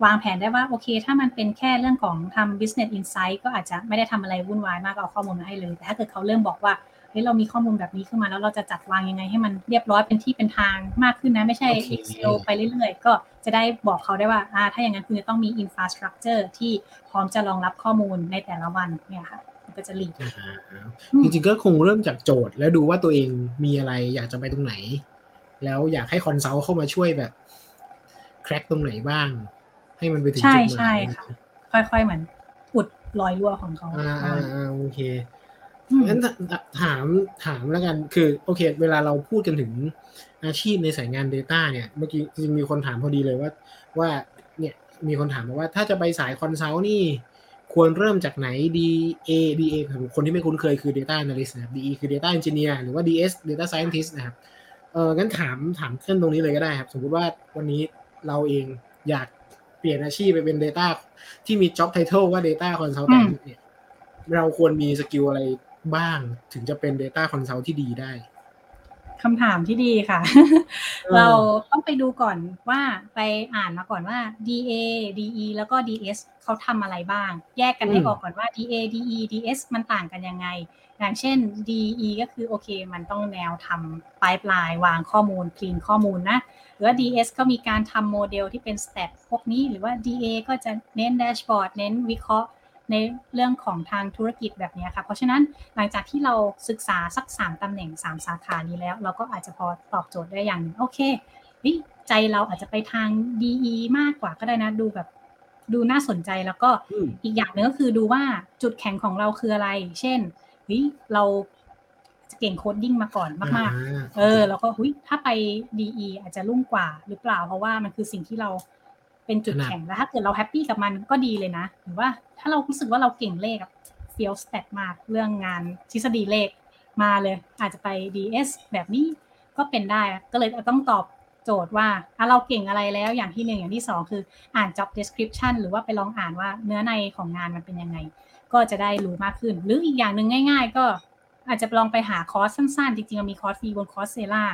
วางแผนได้ว่าโอเค ถ้ามันเป็นแค่เรื่องของทำ business insight ก็อาจจะไม่ได้ทำอะไรวุ่นวายมากก็เอาข้อมูลมาให้เลย แต่ถ้าเกิดเขาเริ่มบอกว่าเฮ้ยเรามีข้อมูลแบบนี้ขึ้นมาแล้วเราจะจัดวางยังไงให้มันเรียบร้อยเป็นที่เป็นทางมากขึ้นนะ ไม่ใช่โอเค Excel ไปเรื่อยๆ ก็จะได้บอกเขาได้ว่าอ่าถ้าอย่างนั้นคุณจะต้องมี infrastructure ที่พร้อมจะรองรับข้อมูลในแต่ละวันเนี่ยค่ะมัน ก็จะหลีกอ่าจริงๆก็คงเริ่มจากโจทย์ แล้วดูว่าตัวเองมีอะไรอยากจะไปตรงไหน แล้วอยากให้คอนซัลท์เข้ามาช่วยแบบแคร็กตรงไหนบ้าง ให้มันไปถึงใช่จุดหมายใช่ค่ะค่อยๆเหมือนอุดรอยรั่วของเขาอ่าอ่าอ่าโอเคอืมงั้นถามถามแล้วกันคือ โอเค เวลาเราพูดกันถึงอาชีพในสายงาน Data เนี่ยเมื่อกี้จริงๆมีคนถามพอดีเลยว่า ว่าเนี่ยมีคนถามมาว่าถ้าจะไปสายคอนซัลท์นี่ ควรเริ่มจากไหน DA DA ของคนที่ไม่คุ้นเคยคือ Data Analyst นะครับ DE คือ Data Engineer หรือว่า DS Data Scientist นะครับเอองั้นถามถามขึ้นตรงนี้เลยก็ได้ครับ สมมุติว่าวันนี้เราเองอยากเปลี่ยนอาชีพไปเป็น Data ที่มี Job Title ว่า Data Consultant เนี่ยเราควรมี skill อะไรบ้างถึงจะเป็น Data Consult ที่ดีได้ คำถามที่ดีค่ะเออเราต้องไปดูก่อนว่าไปอ่านมาก่อนว่า DA DE แล้วก็ DS เขาทำอะไรบ้าง แยกกันให้ออกก่อนว่า DA DE DS มันต่างกันยังไง อย่างเช่น DE ก็คือโอเค มันต้องแนวทำ pipeline วางข้อมูล clean ข้อมูลนะ หรือว่า DS ก็มีการทำโมเดลที่เป็นสเต t พวกนี้ หรือว่า DA ก็จะเน้น dashboard เน้นวิเคราะห์ ในเรื่องของทางธุรกิจแบบนี้ค่ะ เพราะฉะนั้นหลังจากที่เราศึกษาสัก 3ตำแหน่ง 3 สาขานี้แล้ว เราก็อาจจะพอตอบโจทย์ได้อย่างหนึ่งโอเคเฮ้ยใจเราอาจจะไปทาง DE มากกว่าก็ได้นะ ดูแบบดูน่าสนใจแล้วก็อืมอีกอย่างหนึ่งก็คือดูว่าจุดแข็งของเราคืออะไร เช่นเฮ้ยเราจะเก่งโคดดิ้งมาก่อนมากๆาเออ แล้วก็หุยถ้าไป DE อาจจะรุ่งกว่าหรือเปล่า เพราะว่ามันคือสิ่งที่เรา เป็นจุดแข็งแล้วถ้าเกิดเรา happy กับมันก็ดีเลยนะหรือว่าถ้าเรารู้สึกว่าเราเก่งเลข pure stat มากเรื่องงานทฤษฎีเลขมาเลย อาจจะไป DS แบบนี้ก็เป็นได้ก็เลยต้องตอบโจทย์ว่าอะเราเก่งอะไรแล้วอย่างที่หนึ่งอย่างที่สองคืออ่าน job description หรือว่าไปลองอ่านว่าเนื้อในของงานมันเป็นยังไง ก็จะได้รู้มากขึ้น หรืออีกอย่างหนึ่งง่าย ๆ ก็อาจจะลองไปหาคอร์สสั้นๆ จริงๆมันมีคอร์สฟรีบน Coursera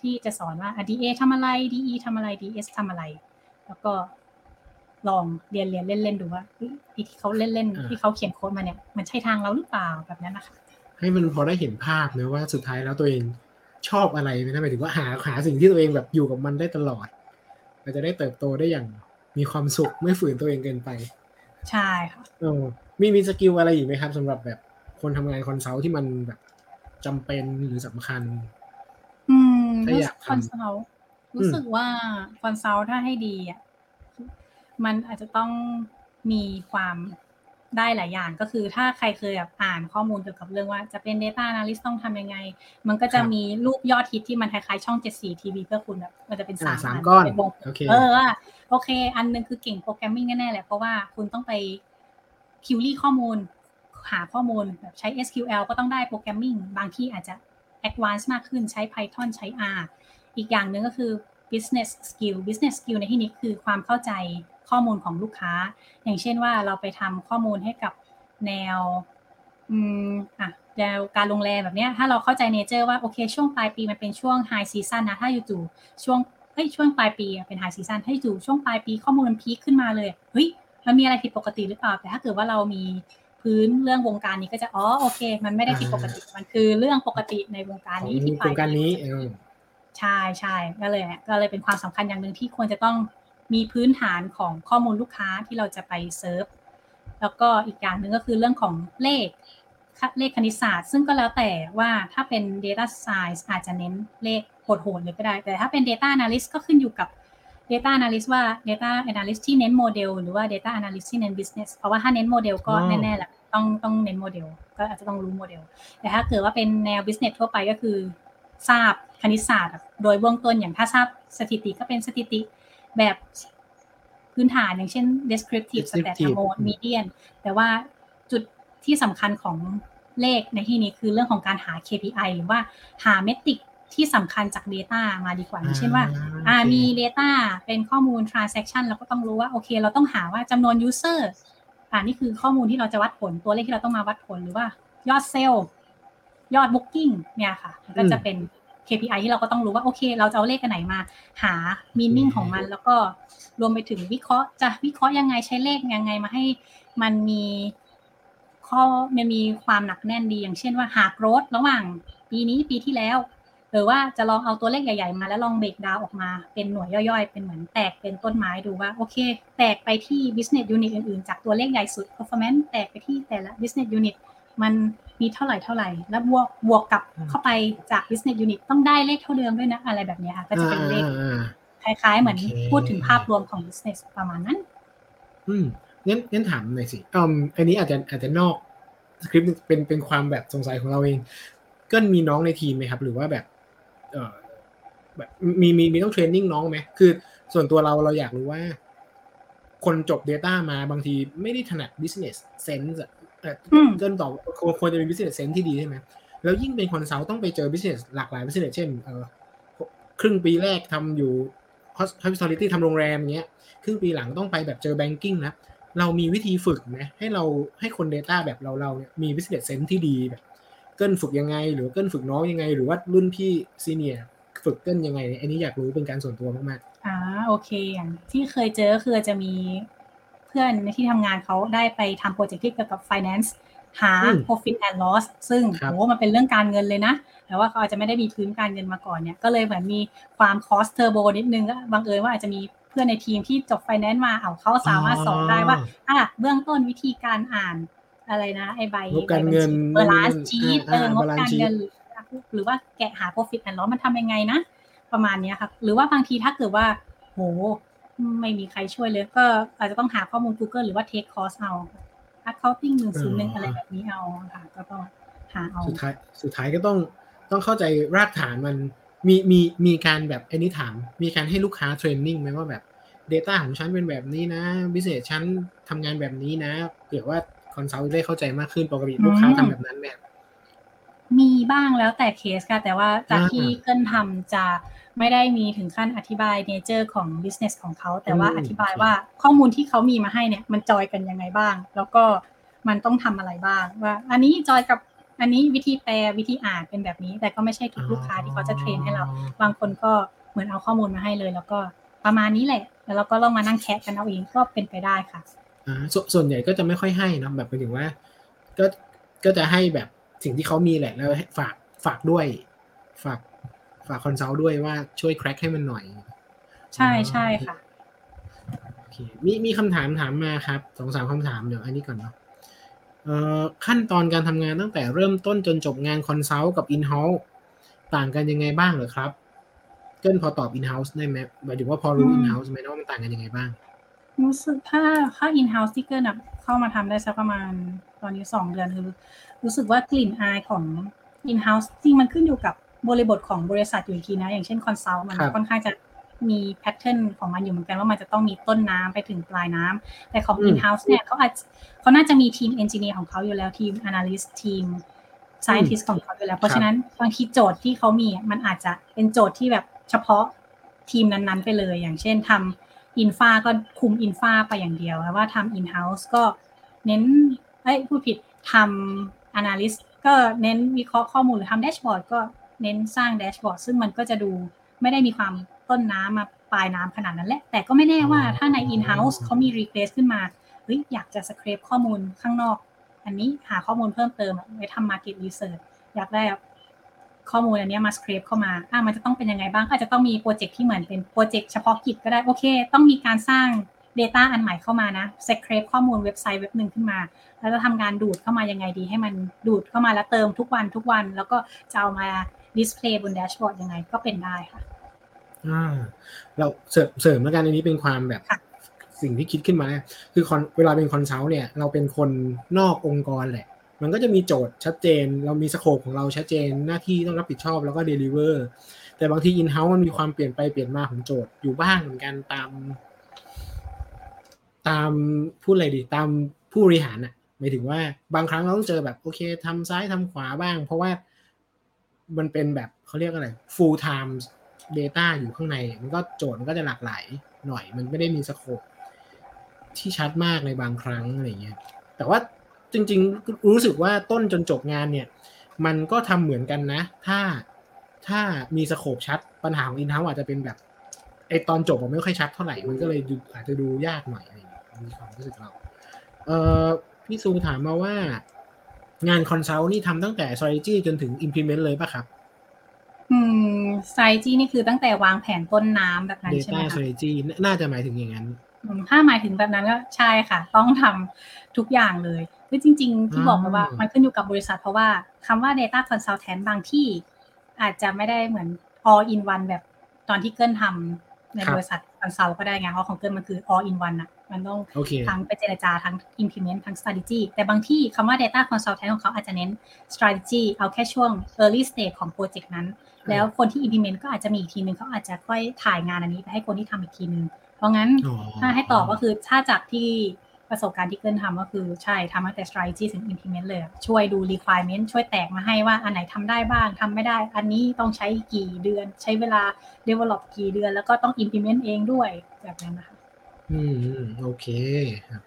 ที่จะสอนว่า DA ทำอะไร DE ทำอะไร DS ทำอะไร แล้วก็ ลองเรียนเรียนเล่นๆดูว่าเฮ้ยไอ้ที่เขาเล่นๆที่เขาเขียนโค้ดมาเนี่ย มันใช่ทางเราหรือเปล่าแบบนั้นนะคะให้มันพอได้เห็นภาพนะว่าสุดท้ายแล้วตัวเองชอบอะไรนะหมายถึงว่าหาหาสิ่งที่ตัวเองแบบอยู่กับมันได้ตลอดเราจะได้เติบโตได้อย่างมีความสุขไม่ฝืนตัวเองเกินไป ใช่ค่ะเออมีมี skill อะไรอีกไหมครับสำหรับแบบคนทำงาน consult ที่มันแบบจำเป็นหรือสำคัญ อืมถ้าอยากทำ consult รู้สึกว่า consult ถ้าให้ดีอะ มันอาจจะต้องมีความได้หลายอย่างก็คือถ้าใครเคยแบบอ่านข้อมูลเกี่ยวกับเรื่องว่าจะเป็น Data Analyst ต้องทำยังไง มันก็จะครับมีรูปยอดฮิตที่มันคล้ายๆช่อง 7 สีทีวีเพื่อคุณแบบมันจะเป็นสาอ่ามสามอันก้อนเป็นวงโอเคเออว่าโอเค อันหนึงคือเก่ง programming แน่ๆแหละเพราะว่าคุณต้องไปquery ข้อมูล หาข้อมูลแบบใช้ SQL ก็ต้องได้ programming บางที่อาจจะ advanced มากขึ้นใช้ Python ใช้ R อีกอย่างหนึ่งก็คือ business skill business skill ในที่นี้คือความเข้าใจ ข้อมูลของลูกค้า อย่างเช่นว่าเราไปทำข้อมูลให้กับแนวอืมอะแนวการโรงแรมแบบเนี้ยถ้าเราเข้าใจ nature ว่าโอเคช่วงปลายปีมันเป็นช่วง high season นะถ้าอยู่ๆช่วงเฮ้ยช่วงปลายปีเป็น high season ถ้าอยู่ช่วงปลายปีข้อมูลมัน peak ขึ้นมาเลยเฮ้ยมันมีอะไรผิดปกติหรือเปล่าแต่ถ้าเกิดว่าเรามีพื้นเรื่องวงการนี้ก็จะอ๋อโอเค มันไม่ได้ผิดปกติ มันคือเรื่องปกติในวงการของนี้ที่โครงการนี้เออใช่ใช่ก็เลยก็เลยเป็นความสำคัญอย่างหนึ่งที่ควรจะต้อง มีพื้นฐานของข้อมูลลูกค้าที่เราจะไปเซิร์ฟแล้วก็อีกอย่างหนึ่งก็คือเรื่องของเลขเลขคณิตศาสตร์ ซึ่งก็แล้วแต่ว่าถ้าเป็น Data Science อาจจะเน้นเลขโหดๆเลยก็ได้ แต่ถ้าเป็น Data Analyst ก็ขึ้นอยู่กับ Data Analyst ว่า Data Analyst ที่เน้นโมเดลหรือว่า Data Analyst ที่เน้น Business เพราะว่าถ้าเน้นโมเดลก็อ๋อแน่ๆแหละต้องต้องเน้นโมเดล ก็อาจจะต้องรู้โมเดล แต่ถ้าเกิดว่าเป็นแนว Business ทั่วไปก็คือ ทราบคณิตศาสตร์ โดยเบื้องต้นอย่างถ้าทราบสถิติก็เป็นสถิติ แบบพื้นฐานอย่างเช่น descriptive stat descriptive mode median แต่ว่าจุดที่สำคัญของเลขในที่นี้คือเรื่องของการหา KPI หรือว่าหาเมตริกที่สำคัญจาก Data มาดีกว่าอย่างเช่นว่าอ่าโอเคมี Data เป็นข้อมูล transaction เราก็ต้องรู้ว่าโอเค เราต้องหาว่าจำนวน user อ่านี่คือข้อมูลที่เราจะวัดผลตัวเลขที่เราต้องมาวัดผลหรือว่ายอดเซลล์ยอด booking เนี่ยค่ะมันก็จะเป็น KPI ที่เราก็ต้องรู้ว่าโอเค เราจะเอาเลขกันไหนมา หา meaning ของมัน แล้วก็รวมไปถึงวิเคราะห์จะวิเคราะห์ยังไงใช้เลขยังไงมาให้มันมีข้อมันมีความหนักแน่นดี อย่างเช่นว่าหา growth ระหว่างปีนี้ปีที่แล้ว หรือว่าจะลองเอาตัวเลขใหญ่ๆมา แล้วลองเบรกดาวออกมาเป็นหน่วยย่อยๆ เป็นเหมือนแตกเป็นต้นไม้ดูว่าโอเค แตกไปที่ business unit อื่นๆ จากตัวเลขใหญ่สุด performance แตกไปที่แต่ละ business unit มัน มีเท่าไหร่เท่าไหร่ แล้วบวกบวกกับเข้าไปจาก business unit ต้องได้เลขเท่าเดิมด้วยนะ อะไรแบบเนี้ยค่ะ ก็จะเป็นเลขอ่าคล้าย ๆ เหมือนโอเคพูดถึงภาพรวมของ business ประมาณนั้น อืมงั้นงั้นถามหน่อยสิอืมอันนี้อาจจะอาจจะนอกสคริปต์เป็นเป็นความแบบสงสัยของเราเองก็มีน้องในทีมไหมครับ หรือว่าแบบ เออแบบมีมีมีต้อง training น้องไหมคือ ส่วนตัวเราเราอยากรู้ว่า คนจบ Data มาบางทีไม่ได้ถนัด business sense อะ เอ่ออมเกินต่อควรควรจะมี business sense ที่ดีใช่ไหมแล้วยิ่งเป็น consult ต้องไปเจอ business หลากหลาย business เช่นเออครึ่งปีแรกทำอยู่ hospitality ทำโรงแรมอย่างเงี้ยครึ่งปีหลังต้องไปแบบเจอ banking นะเรามีวิธีฝึกไหมให้เราให้คน Data แบบเราเราเนี่ยมี business sense ที่ดีแบบ เกินฝึกยังไง หรือเกินฝึกน้องยังไง หรือว่ารุ่นพี่ซีเนียฝึกเกินยังไงเนี่ยอันนี้อยากรู้เป็นการส่วนตัวมากอ่าโอเคอย่างที่เคยเจอคือจะมี เพื่อนในที่ทำงานเขาได้ไปทำโปรเจกต์ที่เกี่ยวกับ finance หา profit and loss ซึ่งโหมันเป็นเรื่องการเงินเลยนะ แต่ว่าเขาอาจจะไม่ได้มีพื้นการเงินมาก่อนเนี่ย ก็เลยเหมือนมีความ cost turbo นิดนึงก็บังเอิญว่าอาจจะมีเพื่อนในทีมที่จบ finance มาเอาเขาสามารถสอนได้ว่าอะเบื้องต้นวิธีการอ่านอะไรนะไอใบงบการเงิน balance sheet เออ่าองบ balance การเงินหรือว่าแกะหา profit and loss มันทำยังไงนะ ประมาณเนี้ยครับหรือว่าบางทีถ้าเกิดว่าโห ไม่มีใครช่วยเลย ก็อาจจะต้องหาข้อมูล Google หรือว่า take course เอา accounting หนึ่งศูนย์หนึ่งอะไรแบบนี้เอาค่ะ ก็ต้องหาเอาๆสุดท้ายสุดท้ายก็ต้องต้องเข้าใจรากฐานมันมีมีมีการแบบอันนี้ถาม มีการให้ลูกค้า training ไหมว่าแบบ Data ของฉันเป็นแบบนี้นะ Business ฉันทำงานแบบนี้นะเผื่อว่า consult ได้เข้าใจมากขึ้นปกติลูกค้าทำแบบนั้นเนี่ยมีบ้างแล้วแต่เคสค่ะ แต่ว่าจากอ่าที่เกิลทำจะ ไม่ได้มีถึงขั้นอธิบาย nature ของ business ของเขา แต่ว่าอืมอธิบายโอเคว่าข้อมูลที่เขามีมาให้เนี่ยมันจอยกันยังไงบ้าง แล้วก็มันต้องทำอะไรบ้าง ว่า อันนี้จอยกับอันนี้วิธีแปลวิธีอ่านเป็นแบบนี้ แต่ก็ไม่ใช่ทุกลูกค้าที่เขาจะ train ให้เรา บางคนก็เหมือนเอาข้อมูลมาให้เลย แล้วก็ประมาณนี้แหละ แล้วเราก็ลองมานั่งแคะกันเอาเองก็เป็นไปได้ค่ะอ่าสวนส่วนใหญ่ก็จะไม่ค่อยให้เนอะแบบหมายถึงว่า ก็ก็จะให้แบบสิ่งที่เขามีแหละแล้วให้ฝากฝากด้วย ฝาก ฝาก consult ด้วยว่าช่วย crack ให้มันหน่อย ใช่ใช่ค่ะโอเคมีมีคำถามถามมาครับสองสามคำถามเดี๋ยวอันนี้ก่อนเนาะเอ่อขั้นตอนการทำงานตั้งแต่เริ่มต้นจนจบงาน consult กับ in house ต่างกันยังไงบ้างเหรอครับเกินพอตอบ in house ได้ไหมหมายถึงว่าพอรู้อืม in house ไหมนะว่ามันต่างกันยังไงบ้างรู้สึกถ้าถ้า in house ที่เกิลอะเข้ามาทำได้สักประมาณตอนนี้สองเดือนคือ รู้สึกว่ากลิ่นอายของ in house จริงมันขึ้นอยู่กับ บริบทของบริษัทอยู่อีกทีนะ อย่างเช่น consult มันครับค่อนข้างจะมี pattern ของมันอยู่เหมือนกันว่ามันจะต้องมีต้นน้ำไปถึงปลายน้ำแต่ของอืม in-house เนี่ยเขาอาจเขาน่าจะมีทีม engineer ของเขาอยู่แล้วทีม analyst ทีม scientist ของเขาอยู่แล้ว เพราะฉะนั้นบางทีโจทย์ที่เขามีอะมันอาจจะเป็นโจทย์ที่แบบเฉพาะทีมนั้นๆไปเลย อย่างเช่นทำ infra ก็คุม infra ไปอย่างเดียวแล้วว่าทำ in-house ก็เน้นเอ้ยพูดผิดทำ analyst ก็เน้นวิเคราะห์ข้อมูลหรือทำ dashboard ก็ เน้นสร้าง dashboard ซึ่งมันก็จะดูไม่ได้มีความต้นน้ำมาปลายน้ำขนาดนั้นแหละ แต่ก็ไม่แน่ว่าถ้าใน in-house เขามี request ขึ้นมาเฮ้ยอยากจะสคร p ข้อมูลข้างนอก อันนี้หาข้อมูลเพิ่มเติมอะไว้ทำ market research อยากได้แบบข้อมูลอันเนี้ยมาสคร p เข้ามา อะมันจะต้องเป็นยังไงบ้าง ก็อาจจะต้องมีโปรเจกต์ที่เหมือนเป็นโปรเจกต์เฉพาะกิจก็ได้ โอเค ต้องมีการสร้าง Data อันใหม่เข้ามานะสคร p ข้อมูลเว็บไซต์เว็บหนึ่งขึ้นมา แล้วจะทำงานดูดเข้ามายังไงดี ให้มันดูดเข้ามาแล้วเติมทุกวันทุกวัน แล้วก็จะเอามา display บน dashboard ยังไงก็เป็นได้ค่ะอ่าเราเสริมเสริมแล้วกันอันนี้เป็นความแบบค่ะสิ่งที่คิดขึ้นมาเนี่ยคือคอนเวลาเป็น consult เนี่ย เราเป็นคนนอกองค์กรแหละ มันก็จะมีโจทย์ชัดเจน เรามี scope ของเราชัดเจนหน้าที่ต้องรับผิดชอบแล้วก็ deliverแต่บางทีอินเฮ้าส์มันมีความเปลี่ยนไปเปลี่ยนมาของโจทย์อยู่บ้างเหมือนกันตาม ตามพูดอะไรดีตามผู้บริหารอะหมายถึงว่าบางครั้งเราต้องเจอแบบโอเคทำซ้ายทำขวาบ้าง เพราะว่า มันเป็นแบบเขาเรียกอะไร full time data อยู่ข้างใน มันก็โจทย์มันก็จะหลากหลายหน่อย มันไม่ได้มีสโคปที่ชัดมากในบางครั้งอะไรเงี้ย แต่ว่าจริง ๆ รู้สึกว่าต้นจนจบงานเนี่ย มันก็ทำเหมือนกันนะ ถ้าถ้ามี scope ชัดปัญหาของ in-house อาจจะเป็นแบบไอตอนจบมันไม่ค่อยชัดเท่าไหร่ มันก็เลยอาจจะดูยากหน่อยอะไรเงี้ยมีความรู้สึกเรา เออพี่ซูถามมาว่า งาน consult นี่ทำตั้งแต่ strategy จนถึง implement เลยป่ะครับ อืมไซจีนี่คือตั้งแต่วางแผนต้นน้ำแบบนั้นใช่ไหม data คะ strategy น่าจะหมายถึงอย่างนั้นอืมถ้าหมายถึงแบบนั้นก็ใช่ค่ะ ต้องทำทุกอย่างเลยคือจริง ๆ ที่บอกไปว่าอ่ามัมันขึ้นอยู่กับบริษัทเพราะว่าคำว่า data consultant บางที่ อาจจะไม่ได้เหมือน all in one แบบตอนที่เกิลทำในบริษัท consult ก็ได้ไงเพราะของเกิลมันคือ all in one อะมันต้องโอเคทั้งไปเจรจาทั้ง implement ทั้ง strategy แต่บางที่คำว่า data consultant ของเขาอาจจะเน้น strategy เอาแค่ช่วง early stage ของโปรเจกต์นั้น แล้วคนที่ implement ก็อาจจะมีอีกทีนึงเขาอาจจะค่อยถ่ายงานอันนี้ไปให้คนที่ทำอีกทีนึง เพราะงั้นอ๋อถ้าให้ตอบก็คือถ้าจากที่ ประสบการณ์ที่เกินทำก็คือใช่ทำตั้งแต่ strategy ถึง implement เลยอะช่วยดู requirement ช่วยแตกมาให้ว่าอันไหนทำได้บ้างทำไม่ได้ อันนี้ต้องใช้กี่เดือน ใช้เวลา develop กี่เดือน แล้วก็ต้อง implement เองด้วยแบบนั้นนะคะอืมอืมโอเคครับ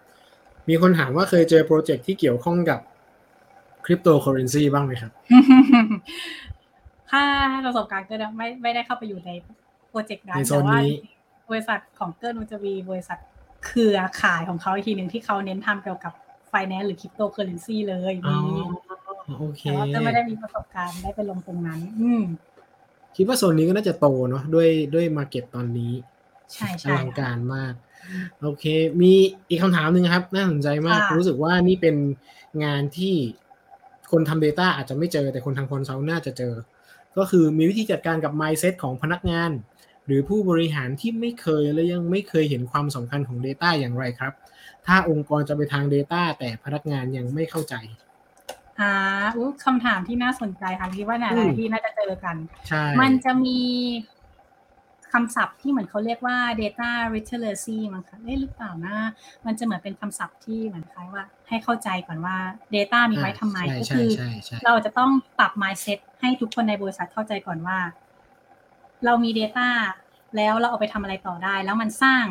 มีคนถามว่าเคยเจอโปรเจกต์ที่เกี่ยวข้องกับคริปโตเคอเรนซีบ้างไหมครับถ้าประสบการณ์เกินไม่ไม่ได้เข้าไปอยู่ในโปรเจกต์นั้นในโซแต่นว่านี้บริษัทของเกิลมันจะมีบริษัท เครือข่ายของเขาอีกทีหนึ่งที่เขาเน้นทำเกี่ยวกับ finance หรือคริปโตเคอเรนซีเลยอ๋อมีโอเคแต่ว่าก็ไม่ได้มีประสบการณ์ได้ไปลงตรงนั้น อืมคิดว่าโซนนี้ก็น่าจะโตเนาะด้วยด้วย market ตอนนี้ ใช่ใช่อลังการมาก โอเค มีอีกคำถามหนึ่งครับ น่าสนใจมากค่ะรู้สึกว่านี่เป็นงานที่คนทำ Data อาจจะไม่เจอแต่คนทำ consult น่าจะเจอ ก็คือมีวิธีจัดการกับ mindset ของพนักงาน หรือผู้บริหารที่ไม่เคยและยังไม่เคยเห็นความสำคัญของ Data อย่างไรครับ ถ้าองค์กรจะไปทาง Data แต่พนักงานยังไม่เข้าใจอ่าอู้คำถามที่น่าสนใจค่ะคิดว่าอืมหลายๆที่น่าจะเจอกันใช่มันจะมีคำศัพท์ที่เหมือนเขาเรียกว่า data literacy มั้งคะเอ๊ะหรือเปล่านะ มันจะเหมือนเป็นคำศัพท์ที่เหมือนคล้ายว่าให้เข้าใจก่อนว่า data มีไว้ทำไมใช่ก็ใช่คือใช่ใช่เราจะต้องปรับ mindset ให้ทุกคนในบริษัทเข้าใจก่อนว่า เรามี Data แล้วเราเอาไปทำอะไรต่อได้ แล้วมันสร้าง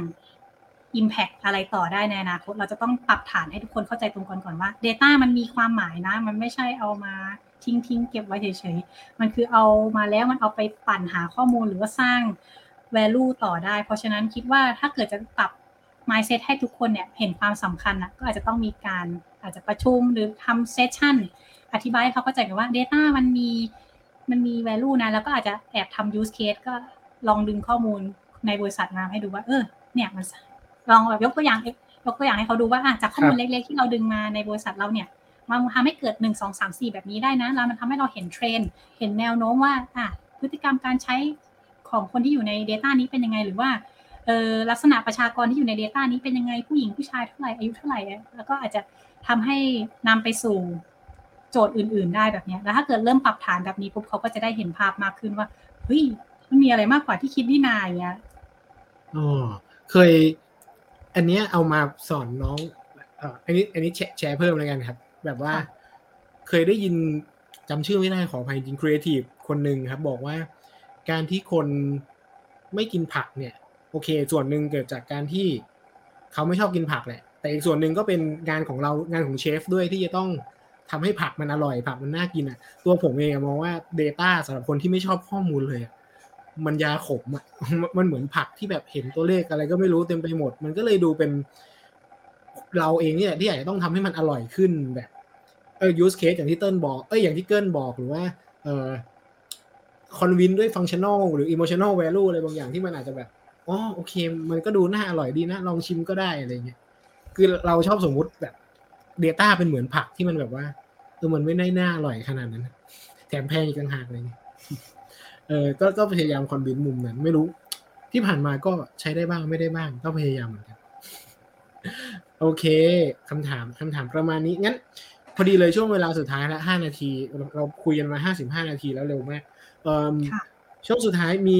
Impact อะไรต่อได้ในอนาคต เราจะต้องปรับฐานให้ทุกคนเข้าใจตรงกันก่อนว่า Data มันมีความหมายนะ มันไม่ใช่เอามาทิ้งทิ้งๆเก็บไว้เฉยๆ มันคือเอามาแล้วมันเอาไปปั่นหาข้อมูลหรือว่าสร้าง value ต่อได้ เพราะฉะนั้นคิดว่าถ้าเกิดจะปรับ mindset ให้ทุกคนเนี่ยเห็นความสำคัญนะก็อาจจะต้องมีการอาจจะประชุมหรือทำ session อธิบายให้เขาเข้าใจกันว่า Data มันมี มันมี value นะ แล้วก็อาจจะแอบทำ use case ก็ลองดึงข้อมูลในบริษัทมาให้ดูว่า เออ เนี่ยมันลองแบบยกตัวอย่างยกตัวอย่างให้เขาดูว่าจากข้อมูลเล็กๆ ที่เราดึงมาในบริษัทเราเนี่ย มันทำให้เกิดหนึ่งสองสามสี่แบบนี้ได้นะ แล้วมันทำให้เราเห็นเทรนเห็นแนวโน้มว่าอะพฤติกรรมการใช้ของคนที่อยู่ใน Data นี้เป็นยังไงหรือว่าเออลักษณะประชากรที่อยู่ใน Data นี้เป็นยังไงผู้หญิงผู้ชายเท่าไหร่อายุเท่าไหร่แล้วก็อาจจะทำให้นำไปสู่ โจทย์อื่น ๆ ได้แบบเนี้ยแล้วถ้าเกิดเริ่มปรับฐานแบบนี้ปุ๊บเขาก็จะได้เห็นภาพมากขึ้นว่าเฮ้ยมันมีอะไรมากกว่าที่คิดนี่นาอย่างเงี้ยอ๋อเคย อันเนี้ยเอามาสอนน้องเอ่ออันนี้ อันนี้แชร์แชร์เพิ่มแล้วกันครับ แบบว่าค่ะเคยได้ยินจำชื่อไม่ได้ขออภัยจริงครีเอทีฟคนหนึ่งครับ บอกว่าการที่คนไม่กินผักเนี่ย โอเค ส่วนหนึ่งเกิดจากการที่เขาไม่ชอบกินผักแหละ แต่อีกส่วนหนึ่งก็เป็นงานของเรางานของเชฟด้วยที่จะต้อง ทำให้ผักมันอร่อยผักมันน่ากินอะ ตัวผมเองมองว่า Data สำหรับคนที่ไม่ชอบข้อมูลเลยมันยาขมอะมันเหมือนผักที่แบบเห็นตัวเลขอะไรก็ไม่รู้เต็มไปหมด มันก็เลยดูเป็นเราเองเนี่ยที่อยากจะต้องทำให้มันอร่อยขึ้นแบบเออ use case อย่างที่เติ้ลบอกเอ้ยอย่างที่เกิ้ลบอกหรือว่าเออ convince ด้วย functional หรือ emotional value อะไรบางอย่างที่มันอาจจะแบบอ๋อโอเค มันก็ดูน่าอร่อยดีนะ ลองชิมก็ได้อะไรเงี้ยคือเราชอบสมมุติแบบ Data เป็นเหมือนผักที่มันแบบว่า ออมันไม่ได้น่าอร่อยขนาดนั้นแถมแพงอีกต่างหากอะไรเงี้ยเออก็ก็พยายามคอนวินมุมนั้น ไม่รู้ ที่ผ่านมาก็ใช้ได้บ้างไม่ได้บ้าง ก็พยายามเหมือนกัน โอเคคำถามคำถามประมาณนี้งั้น พอดีเลยช่วงเวลาสุดท้ายละห้านาที เราเราคุยกันมาห้าสิบห้านาทีแล้วเร็วมากเอิ่มค่ะช่วงสุดท้ายมี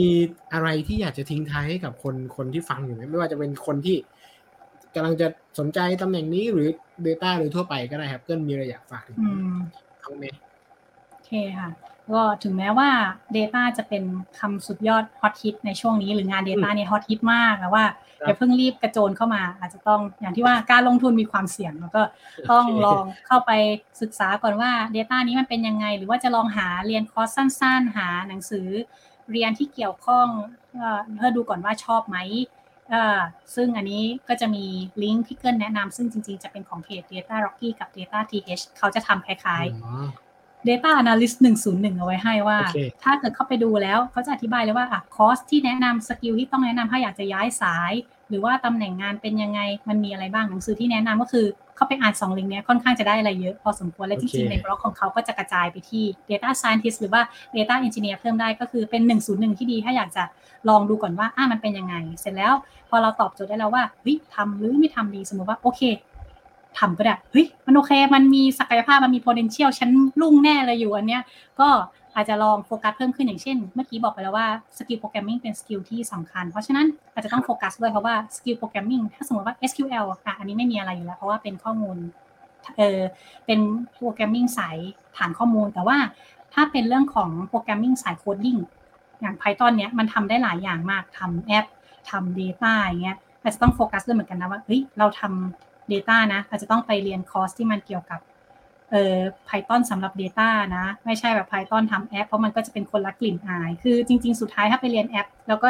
อะไรที่อยากจะทิ้งท้ายให้กับคนคนที่ฟังอยู่ไหมไม่ว่าจะเป็นคนที่ กำลังจะสนใจตำแหน่งนี้หรือ Data โดยทั่วไปก็ได้ครับ เกินมีอะไรอยากฝากถึงอืมเขาไหมโอเคค่ะ ก็ถึงแม้ว่า Data จะเป็นคำสุดยอดฮอตฮิตในช่วงนี้หรืองาน Data เนี่ยฮอตฮิตมากแต่ว่าครับอย่าเพิ่งรีบกระโจนเข้ามา อาจจะต้องอย่างที่ว่าการลงทุนมีความเสี่ยงแล้วก็ต้องโอเคลองเข้าไปศึกษาก่อนว่า Data นี้มันเป็นยังไง หรือว่าจะลองหาเรียนคอร์สสั้น ๆ หาหนังสือเรียนที่เกี่ยวข้องเอ่อเพื่อดูก่อนว่าชอบไหมเอ่อ ซึ่งอันนี้ก็จะมีลิงก์ที่เกิลแนะนำซึ่งจริงๆ จะเป็นของเพจ Data Rockie กับ Data TH เขาจะทำคล้ายๆ Data Analyst 101 เอาไว้ให้ว่าโอเคถ้าเกิดเข้าไปดูแล้วเขาจะอธิบายเลยว่าอะคอร์สที่แนะนำ skill ที่ต้องแนะนำถ้าอยากจะย้ายสาย หรือว่าตำแหน่งงานเป็นยังไงมันมีอะไรบ้างหนังสือที่แนะนำก็คือเข้าไปอ่านสองลิงก์เนี้ยค่อนข้างจะได้อะไรเยอะพอสมควรและจริงๆในบล็อกของเขาก็จะกระจายไปที่ Data Scientist หรือว่า Data Engineer เพิ่มได้ก็คือเป็น 101 ที่ดีถ้าอยากจะลองดูก่อนว่าอะมันเป็นยังไง เสร็จแล้วพอเราตอบโจทย์ได้แล้วว่าเฮ้ยทำหรือไม่ทำดีสมมติว่าโอเค ทำก็ได้เฮ้ยมันโอเค มันมีศักยภาพมันมี potential ฉันรุ่งแน่เลยอยู่อันเนี้ยก็อาจจะลองโฟกัสเพิ่มขึ้นอย่างเช่น เมื่อกี้บอกไปแล้วว่า skill programming เป็น skill ที่สำคัญ เพราะฉะนั้นอาจจะต้องโฟกัสด้วยเพราะว่า skill programming ถ้าสมมติว่า SQL อะอันนี้ไม่มีอะไรอยู่แล้ว เพราะว่าเป็นข้อมูลเออเป็น programming สายฐานข้อมูล แต่ว่าถ้าเป็นเรื่องของ programming สาย coding อย่าง Python เนี้ยมันทำได้หลายอย่างมากทำแอปทำ Data อย่างเงี้ยอาจจะต้องโฟกัสด้วยเหมือนกันนะว่าเฮ้ยเราทำ Data นะอาจจะต้องไปเรียนคอร์สที่มันเกี่ยวกับเอ่อ Python สำหรับ Data นะ ไม่ใช่แบบ Python ทำแอป เพราะมันก็จะเป็นคนละกลิ่นอาย คือจริง ๆ สุดท้ายถ้าไปเรียนแอป แล้วก็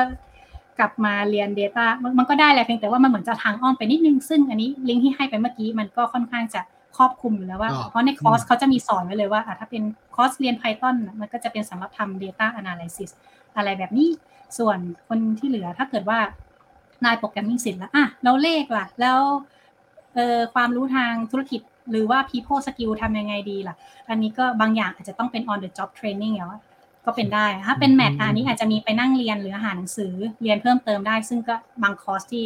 กลับมาเรียน Data มันมันก็ได้แหละเพียงแต่ว่ามันเหมือนจะทางอ้อมไปนิดนึง ซึ่งอันนี้ลิงก์ที่ให้ไปเมื่อกี้มันก็ค่อนข้างจะครอบคลุมอยู่แล้วว่าอ๋อเพราะในคอร์สเขาจะมีสอนไว้เลยว่าอะถ้าเป็นคอร์สเรียน Python น่ะมันก็จะเป็นสำหรับทำ Data Analysis อะไรแบบนี้ ส่วนคนที่เหลือถ้าเกิดว่านาย programming เสร็จแล้วอะแล้วเลขล่ะ แล้ว เอ่อความรู้ทางธุรกิจหรือว่า people skill ทำยังไงดีล่ะ อันนี้ก็บางอย่างอาจจะต้องเป็น on the job training แล้วอะก็เป็นได้ถ้าเป็น math อันนี้อาจจะมีไปนั่งเรียนหรือหาหนังสือเรียนเพิ่มเติมได้ ซึ่งก็บางคอร์สที่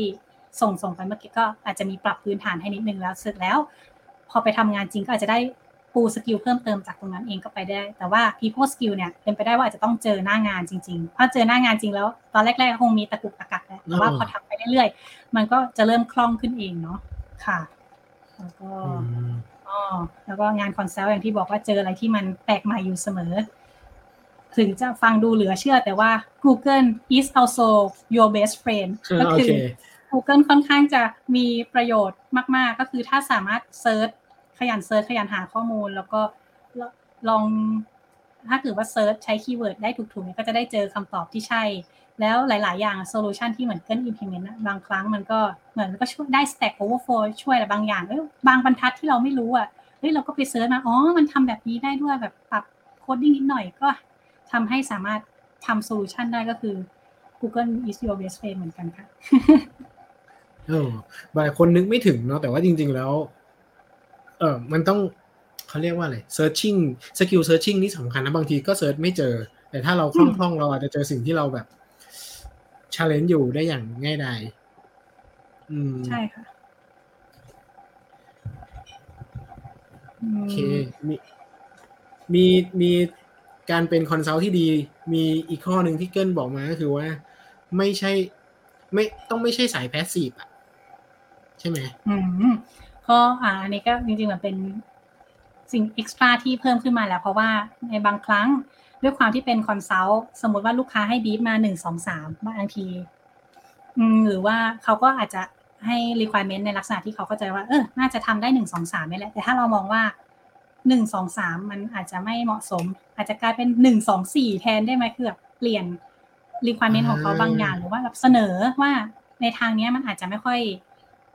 ส่งส่งไปเมื่อกี้ก็อาจจะมีปรับพื้นฐานให้นิดนึงแล้วเสร็จแล้ว พอไปทำงานจริงก็อาจจะได้ปู skill เพิ่มเติมจากตรงนั้นเองก็ไปได้ แต่ว่า people skill เนี่ยเป็นไปได้ว่าอาจจะต้องเจอหน้างานจริงๆ ถ้าเจอหน้างานจริงแล้ว ตอนแรกๆคงมีตะกุกตะกักแหละแต่ว่าพอทำไปเรื่อยๆ มันก็จะเริ่มคล่องขึ้นเองเนาะ ค่ะ แล้วก็อืมอ๋อแล้วก็งาน consult อย่างที่บอกว่าเจออะไรที่มันแปลกใหม่อยู่เสมอ ถึงจะฟังดูเหลือเชื่อแต่ว่า Google is also your best friend ก็คือโอเค Google ค่อนข้างจะมีประโยชน์มาก ๆ ก็คือถ้าสามารถ search ขยัน search ขยันหาข้อมูล แล้วก็ลองถ้าเกิดว่า search ใช้ keyword ได้ถูกๆเนี่ยก็จะได้เจอคำตอบที่ใช่ แล้วหลาย ๆ อย่างโซลูชันที่เหมือนเกิน implement บางครั้งมันก็เหมือนก็ช่วยได้ stack overflow ช่วยอะไรบางอย่างเอ้ยบางบรรทัดที่เราไม่รู้อะเฮ้ยเราก็ไป search มาอ๋อมันทำแบบนี้ได้ด้วยแบบปรับ coding นิดหน่อยก็ทำให้สามารถทำ solution ได้ก็คือ Google is your best friend เหมือนกันค่ะเออบางคนนึกไม่ถึงเนาะแต่ว่าจริง ๆ แล้ว เออมันต้องเขาเรียกว่าอะไร searching skill searching นี่สำคัญนะบางทีก็ search ไม่เจอ แต่ถ้าเราคล่องๆเราอาจจะเจอสิ่งที่เราแบบ challenge อยู่ได้อย่างง่ายดายอืมใช่ค่ะโอเคมีมีมีการเป็น consult ที่ดี มีอีกข้อหนึ่งที่เกิลบอกมาก็คือว่า ไม่ใช่ ไม่ต้องไม่ใช่สาย passive อะ ใช่ไหมอืมก็อ่าอันนี้ก็จริงๆมันเป็นสิ่งเอ็กซ์ตร้าที่เพิ่มขึ้นมาแล้ว เพราะว่าในบางครั้ง ด้วยความที่เป็นคอนซัลท์สมมติว่าลูกค้าให้บีฟมาหนึ่งสองสามบางทีหรือว่าเขาก็อาจจะให้ requirement ในลักษณะที่เขาเข้าใจว่า เออ น่าจะทำได้หนึ่งสองสามนี่แหละ แต่ถ้าเรามองว่าหนึ่งสองสามมันอาจจะไม่เหมาะสม อาจจะกลายเป็นหนึ่งสองสี่แทนได้ไหมคือแบบเปลี่ยน requirement ของเขาบางอย่างหรือว่าแบบเสนอว่าในทางนี้มันอาจจะไม่ค่อย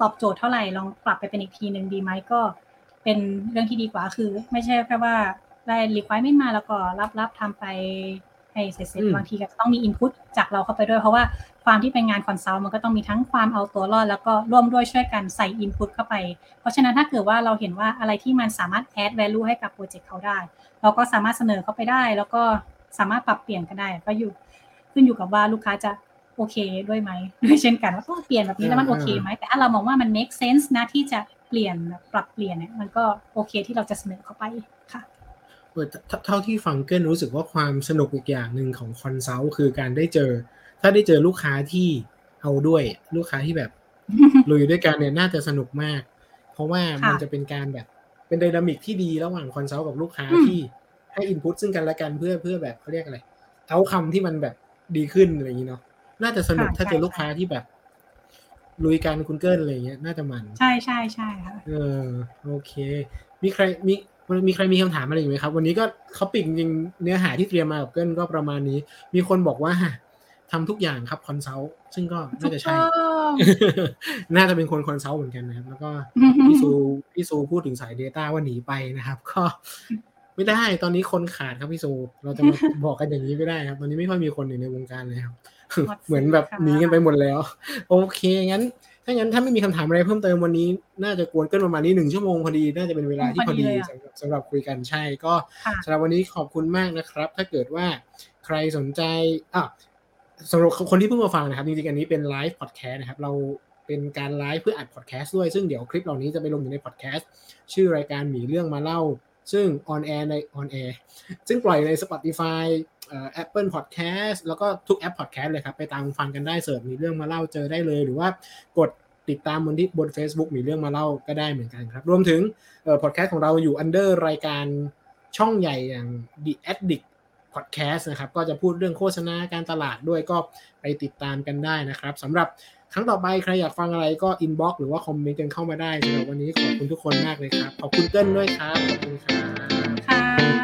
ตอบโจทย์เท่าไหร่ลองปรับไปเป็นอีกทีหนึ่งดีไหมก็เป็นเรื่องที่ดีกว่าคือ ไม่ใช่แค่ว่า ได้ requirement มาแล้วก็รับรับทำไปให้เสร็จอืมๆบางทีก็ต้องมี input จากเราเข้าไปด้วย เพราะว่าความที่เป็นงาน consult มันก็ต้องมีทั้งความเอาตัวรอด แล้วก็ร่วมด้วยช่วยกันใส่ input เข้าไป เพราะฉะนั้นถ้าเกิดว่าเราเห็นว่าอะไรที่มันสามารถ add value ให้กับ project เขาได้ เราก็สามารถเสนอเข้าไปได้ แล้วก็สามารถปรับเปลี่ยนก็ได้ ก็อยู่ขึ้นอยู่กับว่าลูกค้าจะโอเคด้วยไหมด้วยเช่นกันว่าเปลี่ยนแบบนี้แล้วมันโอเคไหมแต่ถ้าเรามองว่ามัน make sense นะที่จะเปลี่ยนแบบปรับเปลี่ยนเนี่ยมันก็โอเคที่เราจะเสนอเข้าไปค่ะ เออเท่าเท่าที่ฟังเกิลรู้สึกว่าความสนุกอีกอย่างหนึ่งของ consult คือการได้เจอ ถ้าได้เจอลูกค้าที่เอาด้วยลูกค้าที่แบบลุยด้วยกันเนี่ยน่าจะสนุกมาก เพราะว่าค่ะมันจะเป็นการแบบเป็น dynamic ที่ดีระหว่าง consult กับลูกค้าอืมที่ให้ input ซึ่งกันและกันเพื่อเพื่อแบบเขาเรียกอะไร outcome ที่มันแบบดีขึ้นอะไรอย่างนี้เนาะน่าจะสนุกถ้าเจอลูกค้าที่แบบลุยกันคุณเกิลอะไรอย่างเงี้ยน่าจะมัน ใช่ใช่ใช่ค่ะเออโอเค มีใครมี มีใครมีคำถามอะไรอยู่ไหมครับ วันนี้ก็เขาปิดจริงๆเนื้อหาที่เตรียมมากับเกิลก็ประมาณนี้ มีคนบอกว่าทำทุกอย่างครับ consult ซึ่งก็น่าจะใช่ถูกต้องน่าจะเป็นคน consult เหมือนกันนะครับ แล้วก็พี่ซูพี่ซูพูดถึงสาย Data ว่าหนีไปนะครับ ก็ไม่ได้ตอนนี้คนขาดครับพี่ซู เราจะมาบอกกันอย่างนี้ไม่ได้ครับ ตอนนี้ไม่ค่อยมีคนอยู่ในวงการเลยครับหมดสิทธิ์เหมือนแบบค่ะหนีกันไปหมดแล้ว โอเคงั้น ถ้างั้นถ้าไม่มีคำถามอะไรเพิ่มเติมวันนี้ น่าจะกวนเกิ้ลประมาณนี้หนึ่งชั่วโมงพอดี น่าจะเป็นเวลาที่พอดีพอดีเลยอะสำหรับสำหรับคุยกันใช่ก็ค่ะสำหรับวันนี้ขอบคุณมากนะครับ ถ้าเกิดว่าใครสนใจอะสำหรับคนที่เพิ่งมาฟังนะครับจริงๆอันนี้เป็น live podcast นะครับเราเป็นการไลฟ์เพื่ออัดพอดแคสต์ด้วยซึ่งเดี๋ยวคลิปเหล่านี้จะไปลงอยู่ในพอดแคสต์ชื่อรายการหมีเรื่องมาเล่า ซึ่ง on air ใน on air ซึ่งปล่อยใน Spotify เอ่อ Apple Podcast แล้วก็ทุกแอป Podcast เลยครับ ไปตามฟังกันได้ search หมีเรื่องมาเล่าเจอได้เลย หรือว่ากดติดตามบนที่บน Facebook มีเรื่องมาเล่าก็ได้เหมือนกันครับ รวมถึงเอ่อพอดแคสต์ของเราอยู่ under รายการช่องใหญ่อย่าง The Addict Podcast นะครับ ก็จะพูดเรื่องโฆษณาการตลาดด้วยก็ไปติดตามกันได้นะครับสำหรับครั้งต่อไปใครอยากฟังอะไรก็ inbox หรือว่าคอมเมนต์กันเข้ามาได้สำหรับวันนี้ขอบคุณทุกคนมากเลยครับ ขอบคุณเติ้ลด้วยครับ ขอบคุณครับ